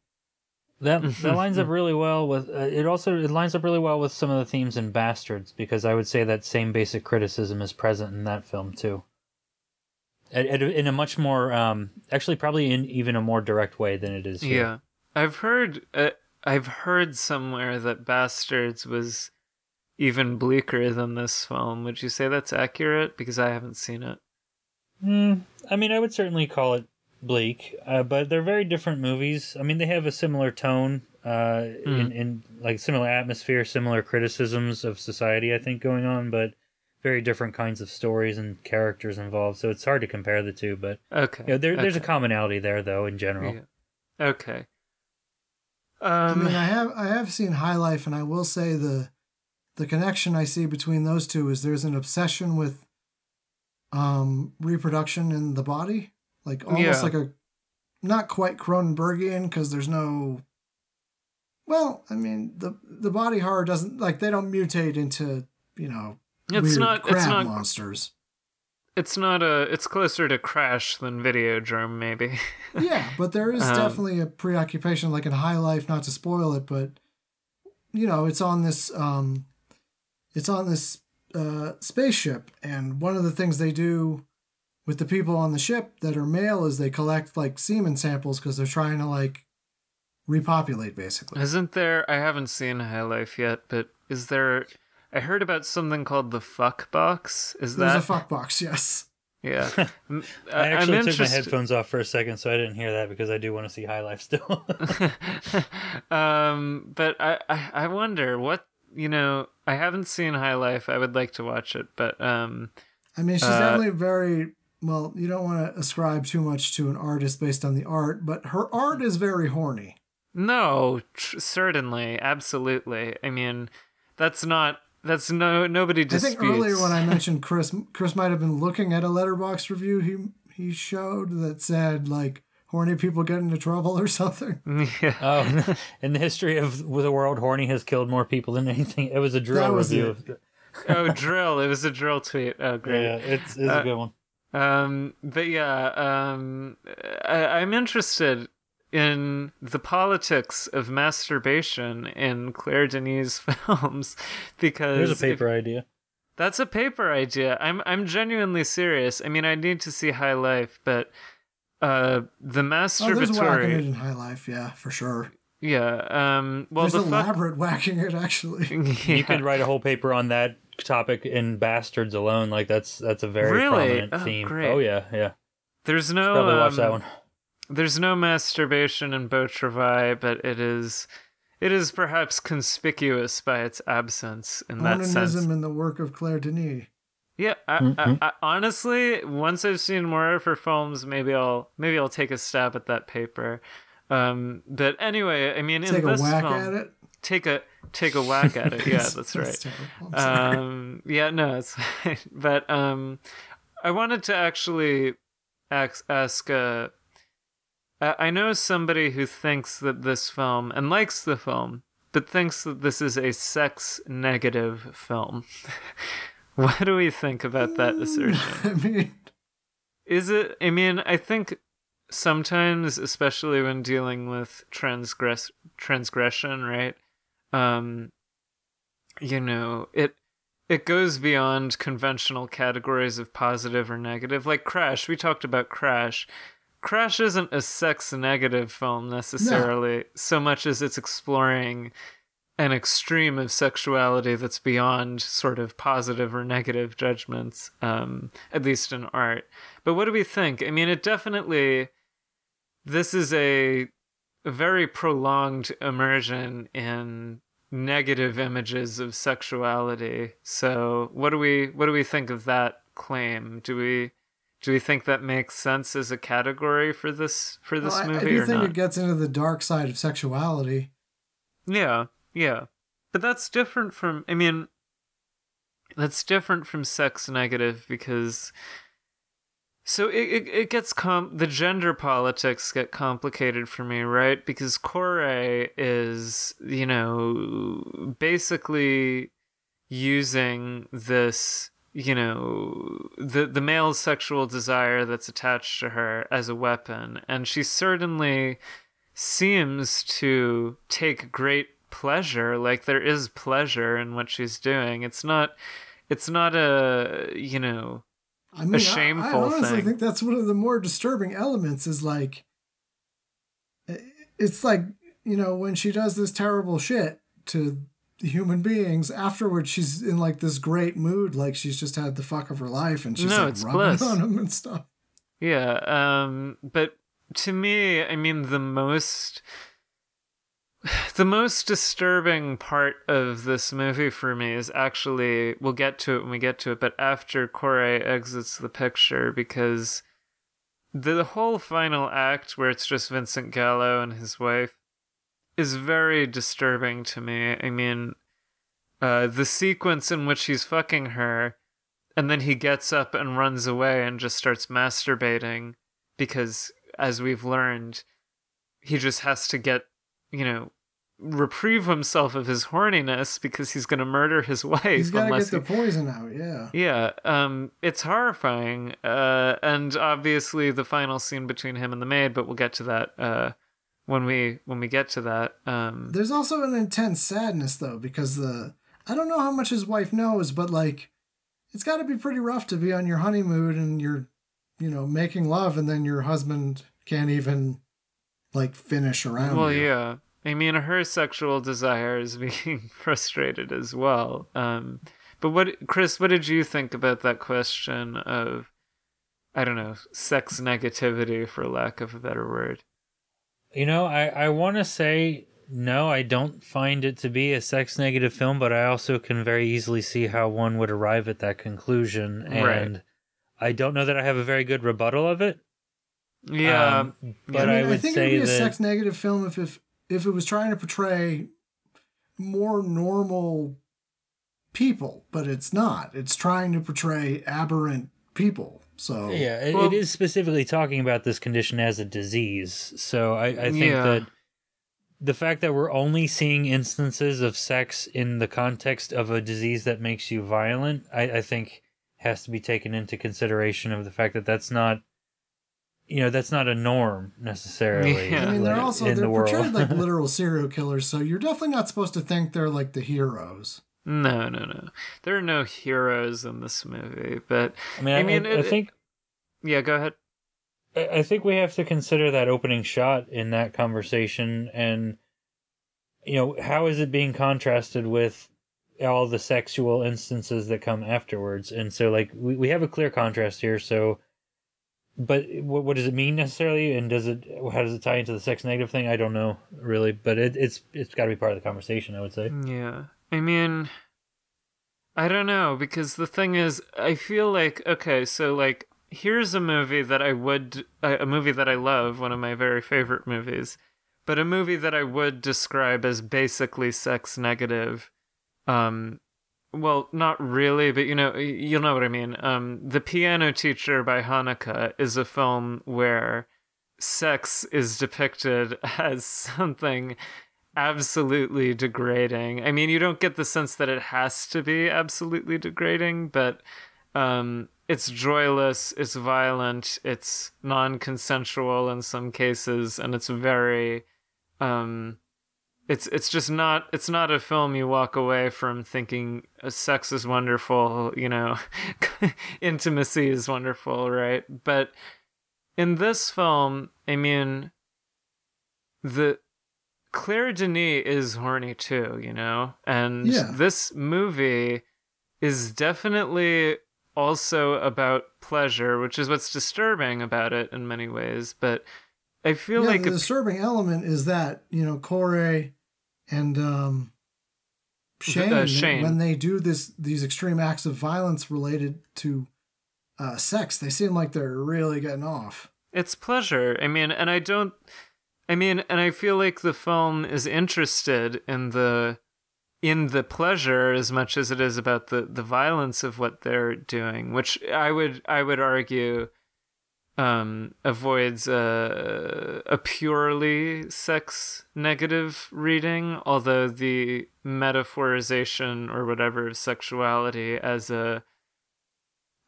That that lines up really well with uh, it. Also, it lines up really well with some of the themes in Bastards because I would say that same basic criticism is present in that film too. At, in a much more, um, actually, probably in even a more direct way than it is here. Yeah, I've heard. Uh, I've heard somewhere that Bastards was even bleaker than this film. Would you say that's accurate? Because I haven't seen it. Mm, I mean, I would certainly call it bleak, uh, but they're very different movies. I mean, they have a similar tone, uh, in, in like similar atmosphere, similar criticisms of society. I think going on, but very different kinds of stories and characters involved. So it's hard to compare the two. But Okay. yeah, there, there's a commonality there, though, in general. Yeah. Okay. I Um, mean, I have I have seen High Life, and I will say the the connection I see between those two is there's an obsession with um reproduction in the body, like almost Yeah. like a not quite Cronenbergian because there's no. Well, I mean the the body horror doesn't like they don't mutate into you know It's not- it's not- monsters. it's not a. It's closer to Crash than Video Videodrome, maybe. yeah, but there is Um, definitely a preoccupation, like in High Life, not to spoil it, but you know, it's on this, um, it's on this uh, spaceship, and one of the things they do with the people on the ship that are male is they collect like semen samples because they're trying to like repopulate, basically. Isn't there? I haven't seen High Life yet, but is there? I heard about something called the fuck box. Is There's that? a fuck box, yes. yeah. M- I I'm actually took my headphones off for a second, so I didn't hear that because I do want to see High Life still. um, but I, I, I wonder what you know. I haven't seen High Life. I would like to watch it, but um, I mean, she's Uh, definitely very well. You don't want to ascribe too much to an artist based on the art, but her art is very horny. no, tr- certainly, absolutely. I mean, that's not. That's no. Nobody disputes. I think earlier when I mentioned Chris, Chris might have been looking at a Letterboxd review he he showed that said like horny people get into trouble or something. yeah. Oh, in the history of the world, horny has killed more people than anything. It was a drill That was review. it. oh, drill. It was a drill tweet. Oh, great. Yeah, it's, it's Uh, a good one. Um, but yeah, um, I, I'm interested in the politics of masturbation in Claire Denis films because There's a if- paper idea. that's a paper idea. I'm I'm genuinely serious. I mean, I need to see High Life, but uh, the Oh, there's whacking it in High Life, yeah, for sure. yeah. Um, well, there's the fuck, elaborate whacking it, actually. yeah. You could write a whole paper on that topic in Bastards alone. Like that's that's a very Really? prominent Oh, theme. great. Oh yeah, yeah. There's no Probably watch um, that one. There's no masturbation in Beau Travail, but it is it is perhaps conspicuous by its absence in that sense. Onanism in the work of Claire Denis. Yeah, I. I, I, honestly, once I've seen more of her films, maybe I'll maybe I'll take a stab at that paper. Um, but anyway, I mean, Take in a this whack film, at it. take a take a whack at it. Yeah, that's right. terrible. Um yeah no it's but um i wanted to actually ask, ask uh I I know somebody who thinks that this film and likes the film but thinks that this is a sex negative film. What do we think about that assertion? I mean, is it i mean i think sometimes especially when dealing with transgress transgression right um you know it it goes beyond conventional categories of positive or negative. Like crash we talked about crash crash isn't a sex negative film necessarily so much as it's exploring an extreme of sexuality that's beyond sort of positive or negative judgments um at least in art but what do we think i mean it definitely this is a, a very prolonged immersion in negative images of sexuality. So what do we what do we think of that claim? Do we do we think that makes sense as a category for this for this well, I, I movie do or think not? it gets into the dark side of sexuality. Yeah, yeah. But that's different from I mean that's different from sex negative because so it, it, it gets com the gender politics get complicated for me, right? Because Corey is, you know, basically using this, you know, the the male sexual desire that's attached to her as a weapon, and she certainly seems to take great pleasure like there is pleasure in what she's doing it's not it's not a you know I mean, I- I, honestly thing. think that's one of the more disturbing elements. Is like, eh, it's like you know when she does this terrible shit to human beings. Afterwards, she's in like this great mood, like she's just had the fuck of her life, and she's No, like rubbing bliss. on him and stuff. Yeah, um but to me, I mean the most the most disturbing part of this movie for me is actually we'll get to it when we get to it, but after Corey exits the picture because the whole final act where it's just Vincent Gallo and his wife is very disturbing to me. I mean, uh, the sequence in which he's fucking her and then he gets up and runs away and just starts masturbating because as we've learned he just has to get you know reprieve himself of his horniness because he's going to murder his wife He's got to get the poison out. Yeah. yeah um it's horrifying uh and obviously the final scene between him and the maid but we'll get to that uh when we when we get to that um There's also an intense sadness though, because the I don't know how much his wife knows, but like it's got to be pretty rough to be on your honeymoon and you're, you know, making love, and then your husband can't even like finish around. Well, you. yeah. I mean, her sexual desire is being frustrated as well. Um, but what, Chris? What did you think about that question of, I don't know, sex negativity, for lack of a better word? You know, I, I want to say no, I don't find it to be a sex negative film, but I also can very easily see how one would arrive at that conclusion. Right. And I don't know that I have a very good rebuttal of it. Yeah, Um, but I, I, mean, would think say it'd be a that sex negative film if, if if it was trying to portray more normal people, but it's not. It's trying to portray aberrant people. So Yeah, it, Well- it is specifically talking about this condition as a disease. So I, I think Yeah. that the fact that we're only seeing instances of sex in the context of a disease that makes you violent, I, I think has to be taken into consideration of the fact that that's not, you know, that's not a norm necessarily. Yeah. I mean, they're like, also in they're the world. portrayed like literal serial killers, so you're definitely not supposed to think they're like the heroes. No, no, no. There are no heroes in this movie, but I mean, I, I mean, I, it- I think yeah, go ahead. I I think we have to consider that opening shot in that conversation and you know how is it being contrasted with all the sexual instances that come afterwards and so like we, we have a clear contrast here so but what, what does it mean necessarily and does it how does it tie into the sex negative thing i don't know really but it, it's it's got to be part of the conversation i would say Yeah. I mean, I don't know because the thing is, I feel like okay, so like here's a movie that I would a a movie that I love, one of my very favorite movies, but a movie that I would describe as basically sex negative. Um well, not really, but you know, you'll know what I mean. Um The Piano Teacher by Haneke is a film where sex is depicted as something absolutely degrading. I mean, you don't get the sense that it has to be absolutely degrading, but um, it's joyless, it's violent, it's non-consensual in some cases, and it's very, um, it's it's just not it's not a film you walk away from thinking uh, sex is wonderful, you know, intimacy is wonderful, right? But in this film, I mean, the Claire Denis is horny too, you know? And Yeah. this movie is definitely also about pleasure, which is what's disturbing about it in many ways. But I feel yeah, like the a- disturbing element is that you know Corey and um, Shane, Uh, Shane. when they do this these extreme acts of violence related to uh, sex, they seem like they're really getting off. it's pleasure. I mean, and I don't. I mean, and I feel like the film is interested in the in the pleasure as much as it is about the the violence of what they're doing, which I would I would argue um avoids a a purely sex negative reading although the metaphorization or whatever of sexuality as a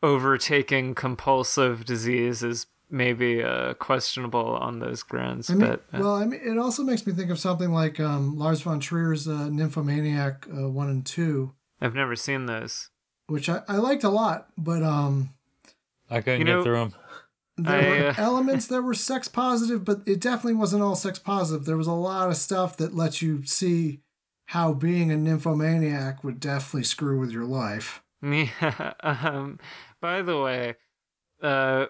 overtaking compulsive disease is maybe uh, questionable on those grounds. I mean, but uh, well, I mean, it also makes me think of something like um, Lars von Trier's uh, Nymphomaniac uh, one and two, I've never seen those. which I, I liked a lot, but um, i couldn't You get know- through them there I, were uh, elements that were sex positive, but it definitely wasn't all sex positive. There was a lot of stuff that lets you see how being a nymphomaniac would definitely screw with your life. Yeah. Um, by the way, uh,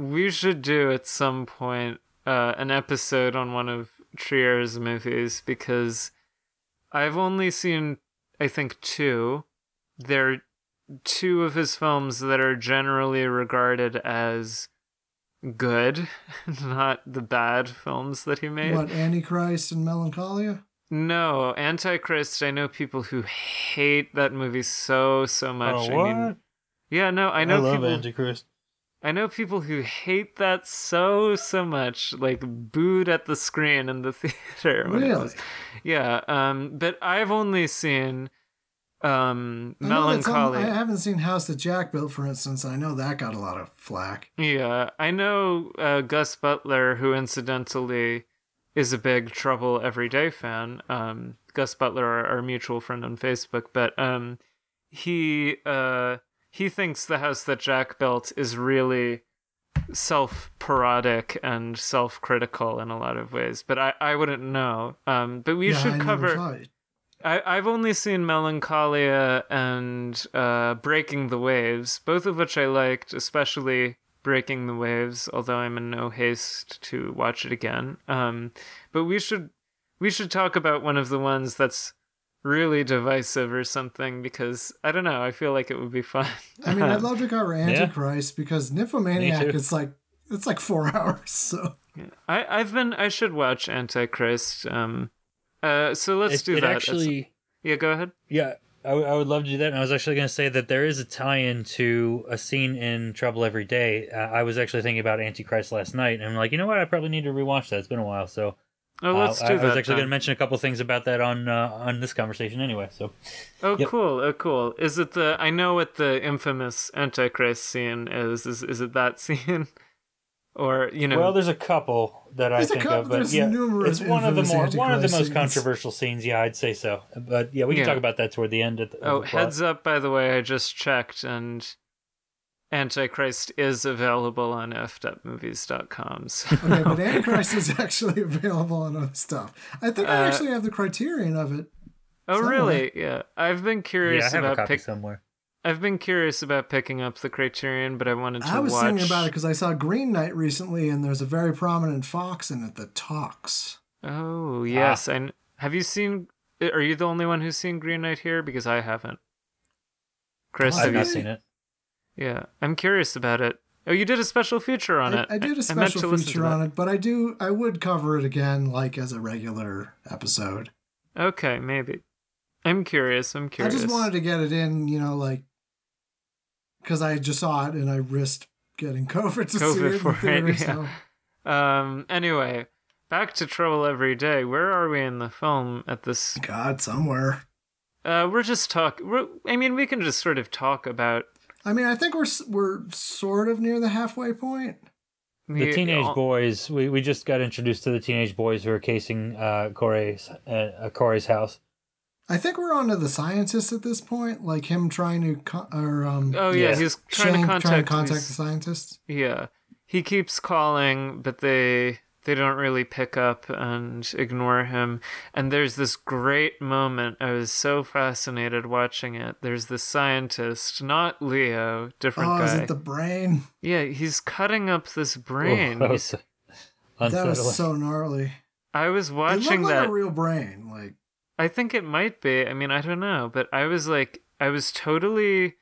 we should do at some point uh, an episode on one of Trier's movies because I've only seen, I think, two. They're two of his films that are generally regarded as good, not the bad films that he made. What Antichrist and Melancholia? No, Antichrist. I know people who hate that movie so so much. I mean, yeah, no, I know people. antichrist I know people who hate that so so much, like booed at the screen in the theater. Really? Yeah. Um. But I've only seen, um, I Melancholy. I haven't seen House that Jack built, for instance. I know that got a lot of flack. Yeah, I know uh, Gus Butler, who incidentally is a big Trouble Everyday fan. Um, Gus Butler, our, our mutual friend on Facebook, but um, he uh, he thinks the house that Jack built is really self-parodic and self-critical in a lot of ways. But I, I wouldn't know. Um, but we yeah, should never cover. I, I've only seen Melancholia and uh, Breaking the Waves, both of which I liked, especially Breaking the Waves, although I'm in no haste to watch it again. Um, but we should we should talk about one of the ones that's really divisive or something because I don't know. I feel like it would be fun. I mean, I'd love to go cover Antichrist because Nymphomaniac too. is like it's like four hours. So I I've been I should watch Antichrist. Um, uh, so let's it, do it that. It's- actually yeah, go ahead. Yeah, I, w- I would love to do that. And I was actually going to say that there is a tie-in to a scene in Trouble Every Day. Uh, I was actually thinking about Antichrist last night, and I'm like, you know what? I probably need to rewatch that. It's been a while, so Oh, let's uh, do I, that. I was actually going to mention a couple things about that on uh, on this conversation anyway. So Oh, Yep. cool. Oh, cool. Is it the? I know what the infamous Antichrist scene is. Is is it that scene, or you know? Well, there's a couple that I There's a think couple- of, but there's yeah, numerous it's one of the infamous more one of the most scenes. controversial scenes. Yeah, I'd say so. But yeah, we can Yeah. talk about that toward the end. At the, of oh, the heads up! By the way, I just checked, and Antichrist is available on fwmovies.com. So. Okay, but Antichrist is actually available on other stuff. I think I Uh, actually have the criterion of it. oh, Somewhere. really? Yeah. I've been Yeah, curious I have about copy pick. somewhere. I've been curious about picking up the Criterion, but I wanted to I was watch. thinking about it because I saw Green Knight recently, and there's a very prominent fox in it that talks. Oh yes, and have you seen? Are you the only one who's seen Green Knight here? Because I haven't. Chris, I've I've have not you? seen it. Yeah, I'm curious about it. Oh, you did a special feature on I, it. I did a special feature on it, but I do I would cover it again, like as a regular episode. Okay, maybe. I'm curious. I'm curious. I just wanted to get it in, you know, like because I just saw it and I risked getting COVID to see COVID it for the it, theater. yeah. So Um. Anyway, back to Trouble Every Day. Where are we in the film at this? God, somewhere. Uh, we're just talk. We're, I mean, we can just sort of talk about I mean, I think we're we're sort of near the halfway point. The teenage all- boys. We, we just got introduced to the teenage boys who are casing uh, Corey's uh, Corey's house. I think we're on to the scientist at this point, like him trying to con- or um Oh yeah, Yeah. he's trying Shane to contact. trying to contact the scientists. Yeah. He keeps calling, but they they don't really pick up and ignore him. And there's this great moment. I was so fascinated watching it. There's the scientist, not Leo, different Oh, guy. is it the brain? Yeah, he's cutting up this brain. Oh, that was That was so gnarly. I was It watching looked that. like a real brain. Like I think it might be. I mean, I don't know, but I was like, I was totally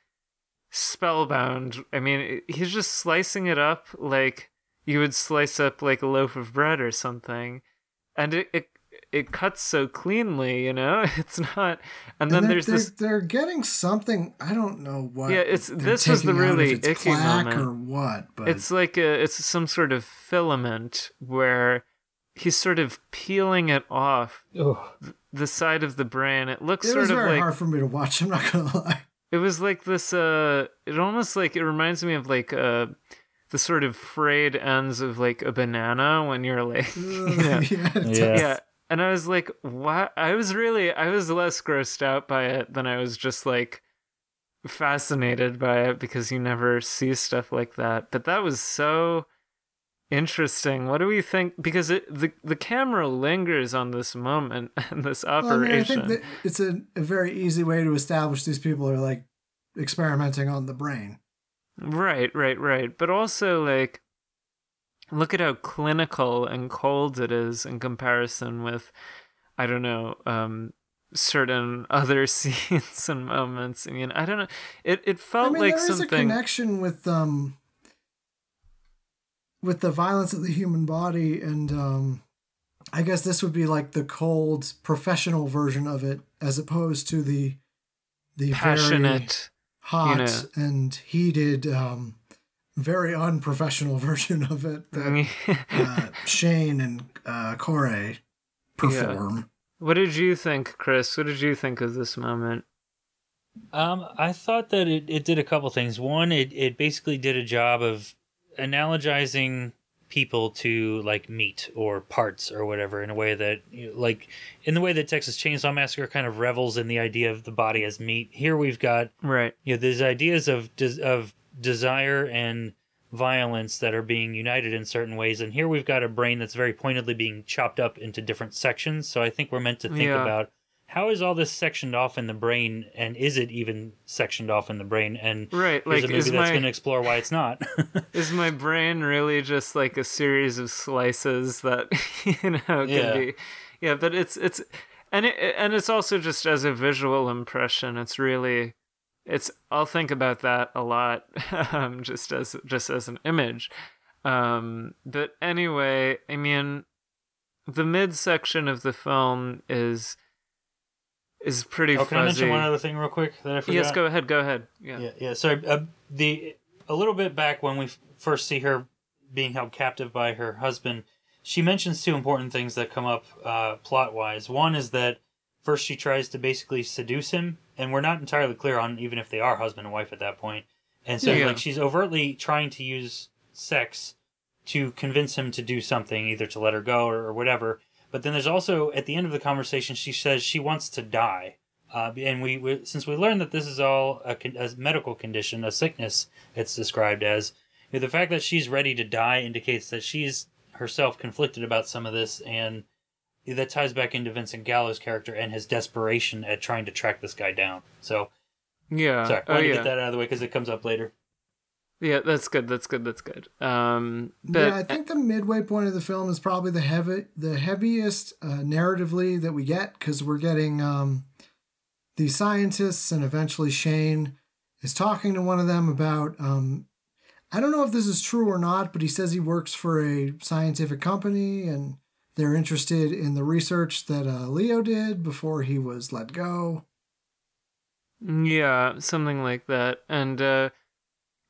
spellbound. I mean, he's just slicing it up like you would slice up like a loaf of bread or something, and it it, it cuts so cleanly, you know. It's not, and then they're, there's they're, this. they're getting something. I don't know what. Yeah, it's- this was the out, really icky moment. or what. But It's like a, it's some sort of filament where he's sort of peeling it off Ugh. the side of the brain. It looks it sort of very like hard for me to watch. I'm not gonna lie. It was like this uh it almost like it reminds me of like uh the sort of frayed ends of like a banana when you're like yeah. yeah, Yeah. does. yeah. And I was like, what I was really I was less grossed out by it than I was just like fascinated by it because you never see stuff like that. But that was so interesting. What do we think? Because it, the the camera lingers on this moment and this Well, I mean, I operation. think that it's a, a very easy way to establish these people are like experimenting on the brain. Right, right, right. But also, like, look at how clinical and cold it is in comparison with, I don't know, um, certain other scenes and moments. I mean, I don't know. It it felt I mean, like there is a connection with um with the violence of the human body, and um, I guess this would be like the cold professional version of it, as opposed to the the passionate. Hot know. and heated, um, very unprofessional version of it that uh, Shane and uh, Corey perform. what did you think, Chris? What did you think of this moment? Um, I thought that it, it did a couple things. One, it, it basically did a job of analogizing people to like meat or parts or whatever in a way that you know, like in the way that Texas Chainsaw Massacre kind of revels in the idea of the body as meat. Here we've got Right. you know these ideas of des- of desire and violence that are being united in certain ways and here we've got a brain that's very pointedly being chopped up into different sections so i think we're meant to think Yeah. about how is all this sectioned off in the brain and is it even sectioned off in the brain and Right. Like, a movie is that's my going to explore why it's not is my brain really just like a series of slices that you know can Yeah. be yeah but it's it's and it and it's also just as a visual impression it's really it's i'll think about that a lot um just as just as an image um but anyway i mean the midsection of the film is is pretty Oh, fuzzy. can I mention one other thing real quick that I forgot? yes, go ahead. Go ahead. Yeah. Yeah, yeah. So uh, the a little bit back when we first see her being held captive by her husband, she mentions two important things that come up uh, plot wise. One is that first she tries to basically seduce him, and we're not entirely clear on even if they are husband and wife at that point. And so Yeah. like she's overtly trying to use sex to convince him to do something, either to let her go or, or whatever. But then there's also at the end of the conversation, she says she wants to die. Uh, and we, we since we learned that this is all a, a medical condition, a sickness, it's described as. you know, the fact that she's ready to die indicates that she's herself conflicted about some of this, and that ties back into Vincent Gallo's character and his desperation at trying to track this guy down. So, Yeah. sorry, I oh wanted to yeah. get that out of the way because it comes up later. Yeah, that's good. That's good. That's good. Um, but yeah, I think the midway point of the film is probably the heavy, the heaviest uh, narratively that we get because we're getting um, the scientists and eventually Shane is talking to one of them about. Um, I don't know if this is true or not, but he says he works for a scientific company and they're interested in the research that uh, Leo did before he was let go. Yeah, something like that. And uh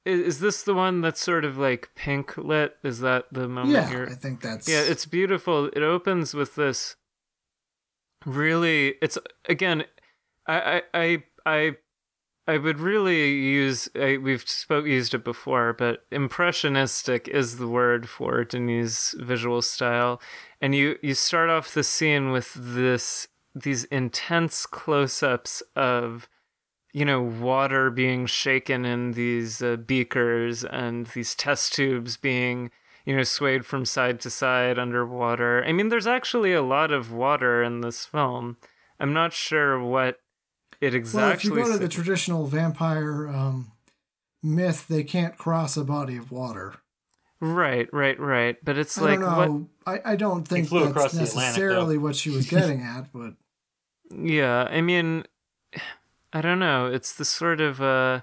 is, is this the one that's sort of like pink lit? Is that the moment yeah, you're I think that's Yeah, it's beautiful. It opens with this really it's again I I I I, I would really use I, we've spoke used it before, but impressionistic is the word for Denis' visual style. And you you start off the scene with this these intense close-ups of you know, water being shaken in these uh, beakers and these test tubes being, you know, swayed from side to side underwater. I mean, there's actually a lot of water in this film. I'm not sure what it exactly. well, if you go to the traditional vampire um, myth, they can't cross a body of water. right, right, right. But it's I like don't what? know. I, I don't think that's across the Atlantic, necessarily what she was getting at, but Yeah, I mean, I don't know. It's the sort of uh,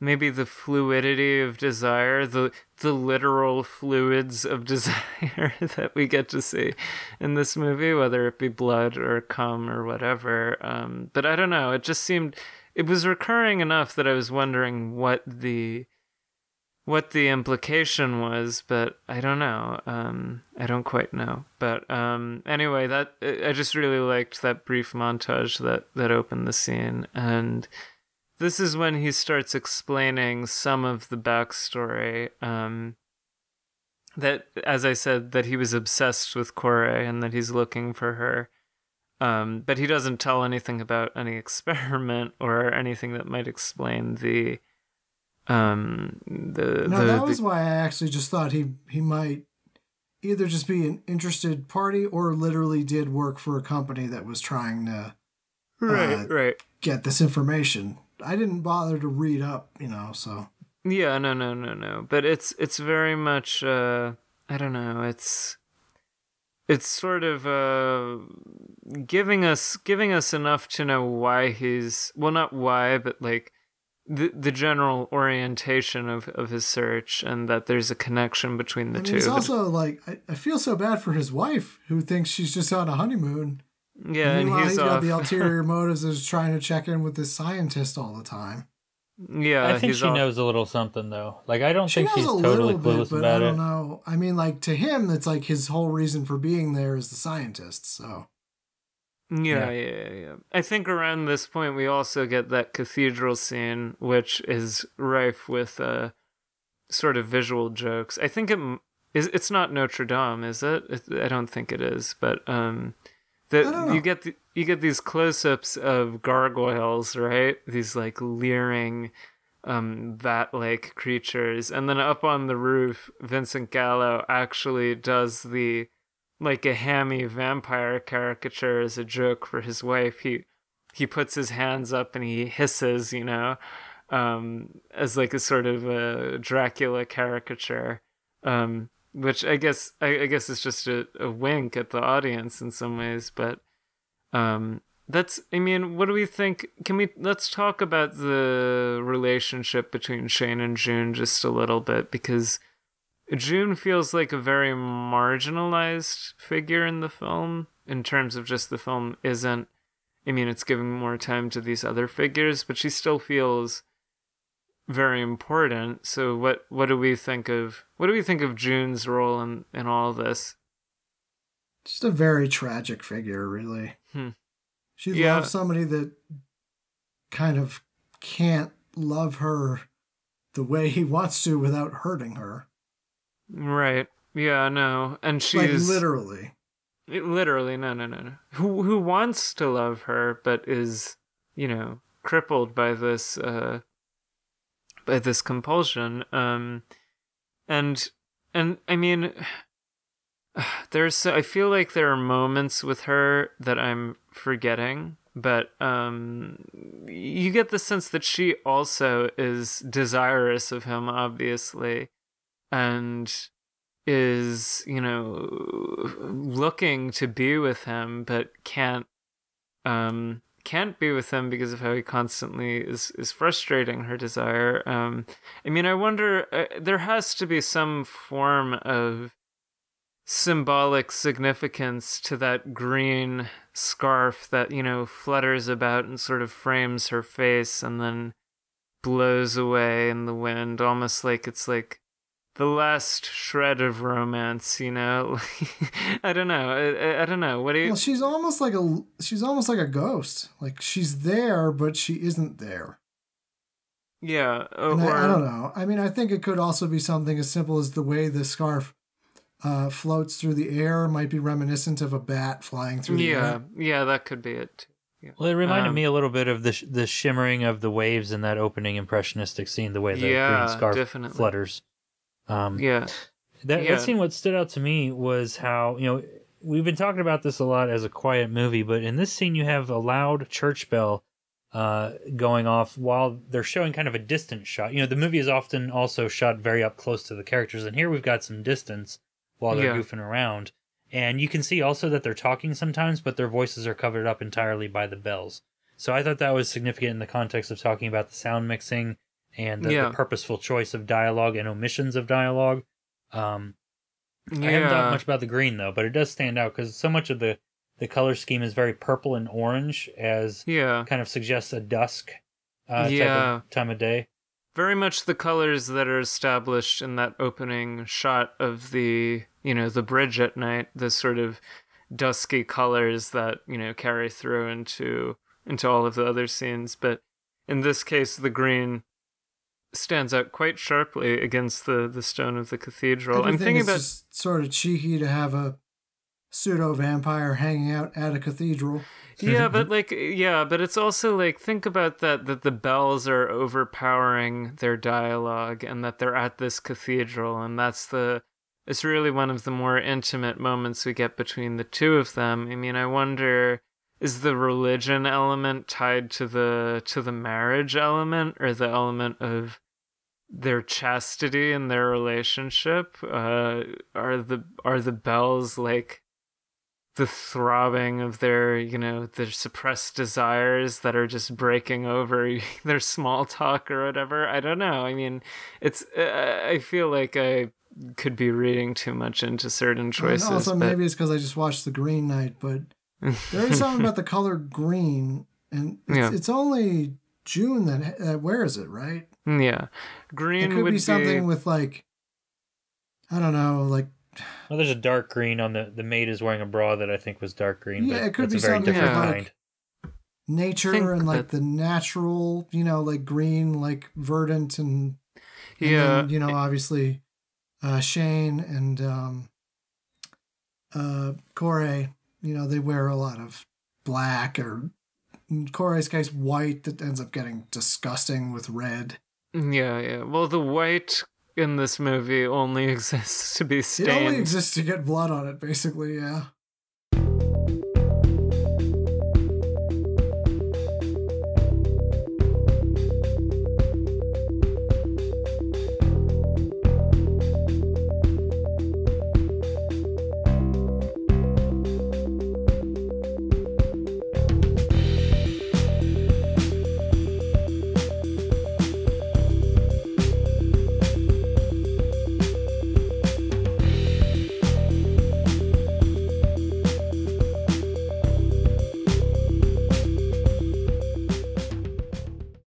maybe the fluidity of desire, the the literal fluids of desire that we get to see in this movie, whether it be blood or cum or whatever. Um, but I don't know. It just seemed it was recurring enough that I was wondering what the what the implication was, but I don't know. Um, I don't quite know. But um, anyway, that I just really liked that brief montage that that opened the scene, and this is when he starts explaining some of the backstory. Um, that, as I said, that he was obsessed with Corey and that he's looking for her. Um, but he doesn't tell anything about any experiment or anything that might explain the um the no, the, that the- was why I actually just thought he he might either just be an interested party or literally did work for a company that was trying to right uh, right get this information. I didn't bother to read up, you know, so Yeah, no, no, no, no. But it's it's very much uh I don't know, it's it's sort of uh giving us giving us enough to know why he's well not why, but like the the general orientation of, of his search and that there's a connection between the and two. he's But- also like I, I feel so bad for his wife who thinks she's just on a honeymoon. yeah, and Meanwhile, he's he's off. got the ulterior motives of trying to check in with this scientist all the time. yeah, I think he's she off. knows a little something though. Like I don't She think she's totally little clueless bit, but about I don't know. I mean, like to him, it's like his whole reason for being there is the scientist. So Yeah, Yeah. yeah, yeah. I think around this point we also get that cathedral scene, which is rife with uh, sort of visual jokes. I think it is. It's not Notre Dame, is it? it I don't think it is, but um, that you get the, you get these close-ups of gargoyles, right? These like leering um bat-like creatures and then up on the roof Vincent Gallo actually does the like a hammy vampire caricature as a joke for his wife. He he puts his hands up and he hisses, you know, um, as like a sort of a Dracula caricature, um, which I guess I, I guess is just a, a wink at the audience in some ways. But um, that's I mean, what do we think? Can we let's talk about the relationship between Shane and June just a little bit because. June feels like a very marginalized figure in the film in terms of just the film isn't I mean, it's giving more time to these other figures, but she still feels very important. So what what do we think of what do we think of June's role in in all this? Just a very tragic figure, really. Hmm. She Yeah. loves somebody that kind of can't love her the way he wants to without hurting her. Right. Yeah, no. And like she's literally. It- literally no no no no who who wants to love her but is you know crippled by this uh by this compulsion um and and i mean there's so, i feel like there are moments with her that i'm forgetting but um you get the sense that she also is desirous of him obviously and is you know looking to be with him but can't um can't be with him because of how he constantly is is frustrating her desire. Um i mean i wonder uh, there has to be some form of symbolic significance to that green scarf that you know flutters about and sort of frames her face and then blows away in the wind almost like it's like the last shred of romance, you know. I don't know. I, I, I don't know. What do you? Well, she's almost like a she's almost like a ghost. Like she's there, but she isn't there. yeah. Or, I, I don't know. I mean, I think it could also be something as simple as the way the scarf uh, floats through the air might be reminiscent of a bat flying through the Yeah. air. Yeah, that could be it. Too. Yeah. Well, it reminded Um, me a little bit of the sh- the shimmering of the waves in that opening impressionistic scene, the way the Yeah, green scarf definitely. flutters. Um, Yeah. That, Yeah. that scene, what stood out to me was how, you know, we've been talking about this a lot as a quiet movie, but in this scene, you have a loud church bell uh, going off while they're showing kind of a distant shot. You know, the movie is often also shot very up close to the characters, and here we've got some distance while they're Yeah. goofing around. And you can see also that they're talking sometimes, but their voices are covered up entirely by the bells. So I thought that was significant in the context of talking about the sound mixing and the, Yeah. the purposeful choice of dialogue and omissions of dialogue. Um, Yeah. I haven't thought much about the green though, but it does stand out because so much of the the color scheme is very purple and orange, as yeah. kind of suggests a dusk uh, type Yeah. of time of day. Very much the colors that are established in that opening shot of the, you know, the bridge at night, the sort of dusky colors that, you know, carry through into into all of the other scenes, but in this case the green stands out quite sharply against the the stone of the cathedral. I'm thinking about sort of cheeky to have a pseudo vampire hanging out at a cathedral. yeah but like yeah but it's also like think about that that the bells are overpowering their dialogue and that they're at this cathedral and that's the it's really one of the more intimate moments we get between the two of them i mean i wonder is the religion element tied to the to the marriage element or the element of their chastity and their relationship uh are the are the bells like the throbbing of their you know their suppressed desires that are just breaking over their small talk or whatever i don't know i mean it's uh, i feel like i could be reading too much into certain choices and also, but maybe it's because I just watched The Green Knight, but there is something about the color green, and it's, Yeah. it's only June that that wears it, right? Yeah green It could would be something with like, I don't know, like Well, there's a dark green on the the maid is wearing a bra that I think was dark green. Yeah, but it could be a very something different with, kind. like, nature Think and like that- the natural, you know, like green, like verdant, and, and yeah then, you know, obviously, uh, Shane and um, uh, Corey, you know, they wear a lot of black or Corey's case white that ends up getting disgusting with red. Yeah yeah well the white in this movie only exists to be stained. It only exists to get blood on it, basically. Yeah.